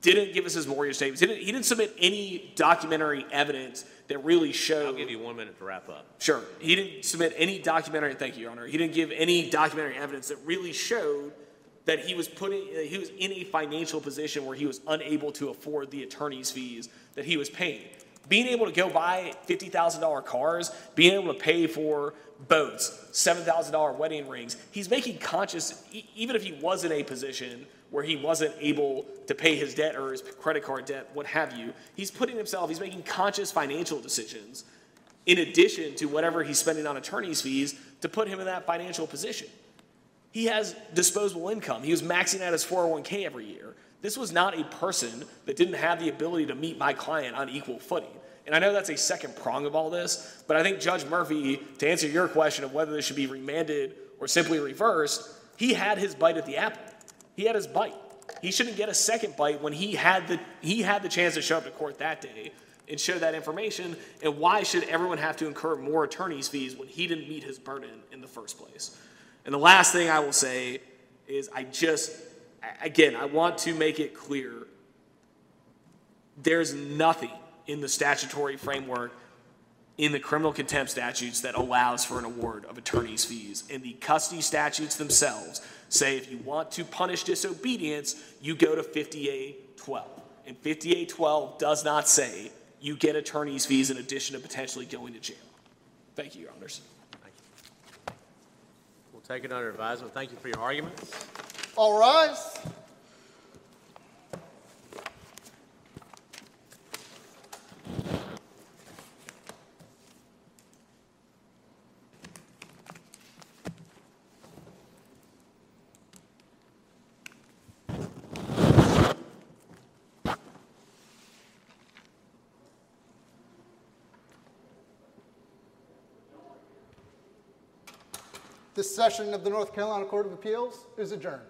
didn't give us his mortgage statements. He didn't, he didn't submit any documentary evidence that really showed. I'll give you one minute to wrap up. Sure. He didn't submit any documentary, thank you, Your Honor. He didn't give any documentary evidence that really showed that he was putting, he was in a financial position where he was unable to afford the attorney's fees that he was paying. Being able to go buy $50,000 cars, being able to pay for boats, $7,000 wedding rings, he's making conscious, even if he was in a position where he wasn't able to pay his debt or his credit card debt, what have you, he's putting himself, he's making conscious financial decisions in addition to whatever he's spending on attorney's fees to put him in that financial position. He has disposable income. He was maxing out his 401k every year. This was not a person that didn't have the ability to meet my client on equal footing. And I know that's a second prong of all this, but I think Judge Murphy, to answer your question of whether this should be remanded or simply reversed, he had his bite at the apple. He had his bite. He shouldn't get a second bite when he had the he had the chance to show up to court that day and show that information. And why should everyone have to incur more attorney's fees when he didn't meet his burden in the first place? And the last thing I will say is I just, again, I want to make it clear there's nothing in the statutory framework in the criminal contempt statutes that allows for an award of attorney's fees. And the custody statutes themselves say if you want to punish disobedience, you go to 5A-12. And 5A-12 does not say you get attorney's fees in addition to potentially going to jail. Thank you, Your Honors. Thank you. We'll take it under advisement. Thank you for your arguments. All rise. This session of the North Carolina Court of Appeals is adjourned.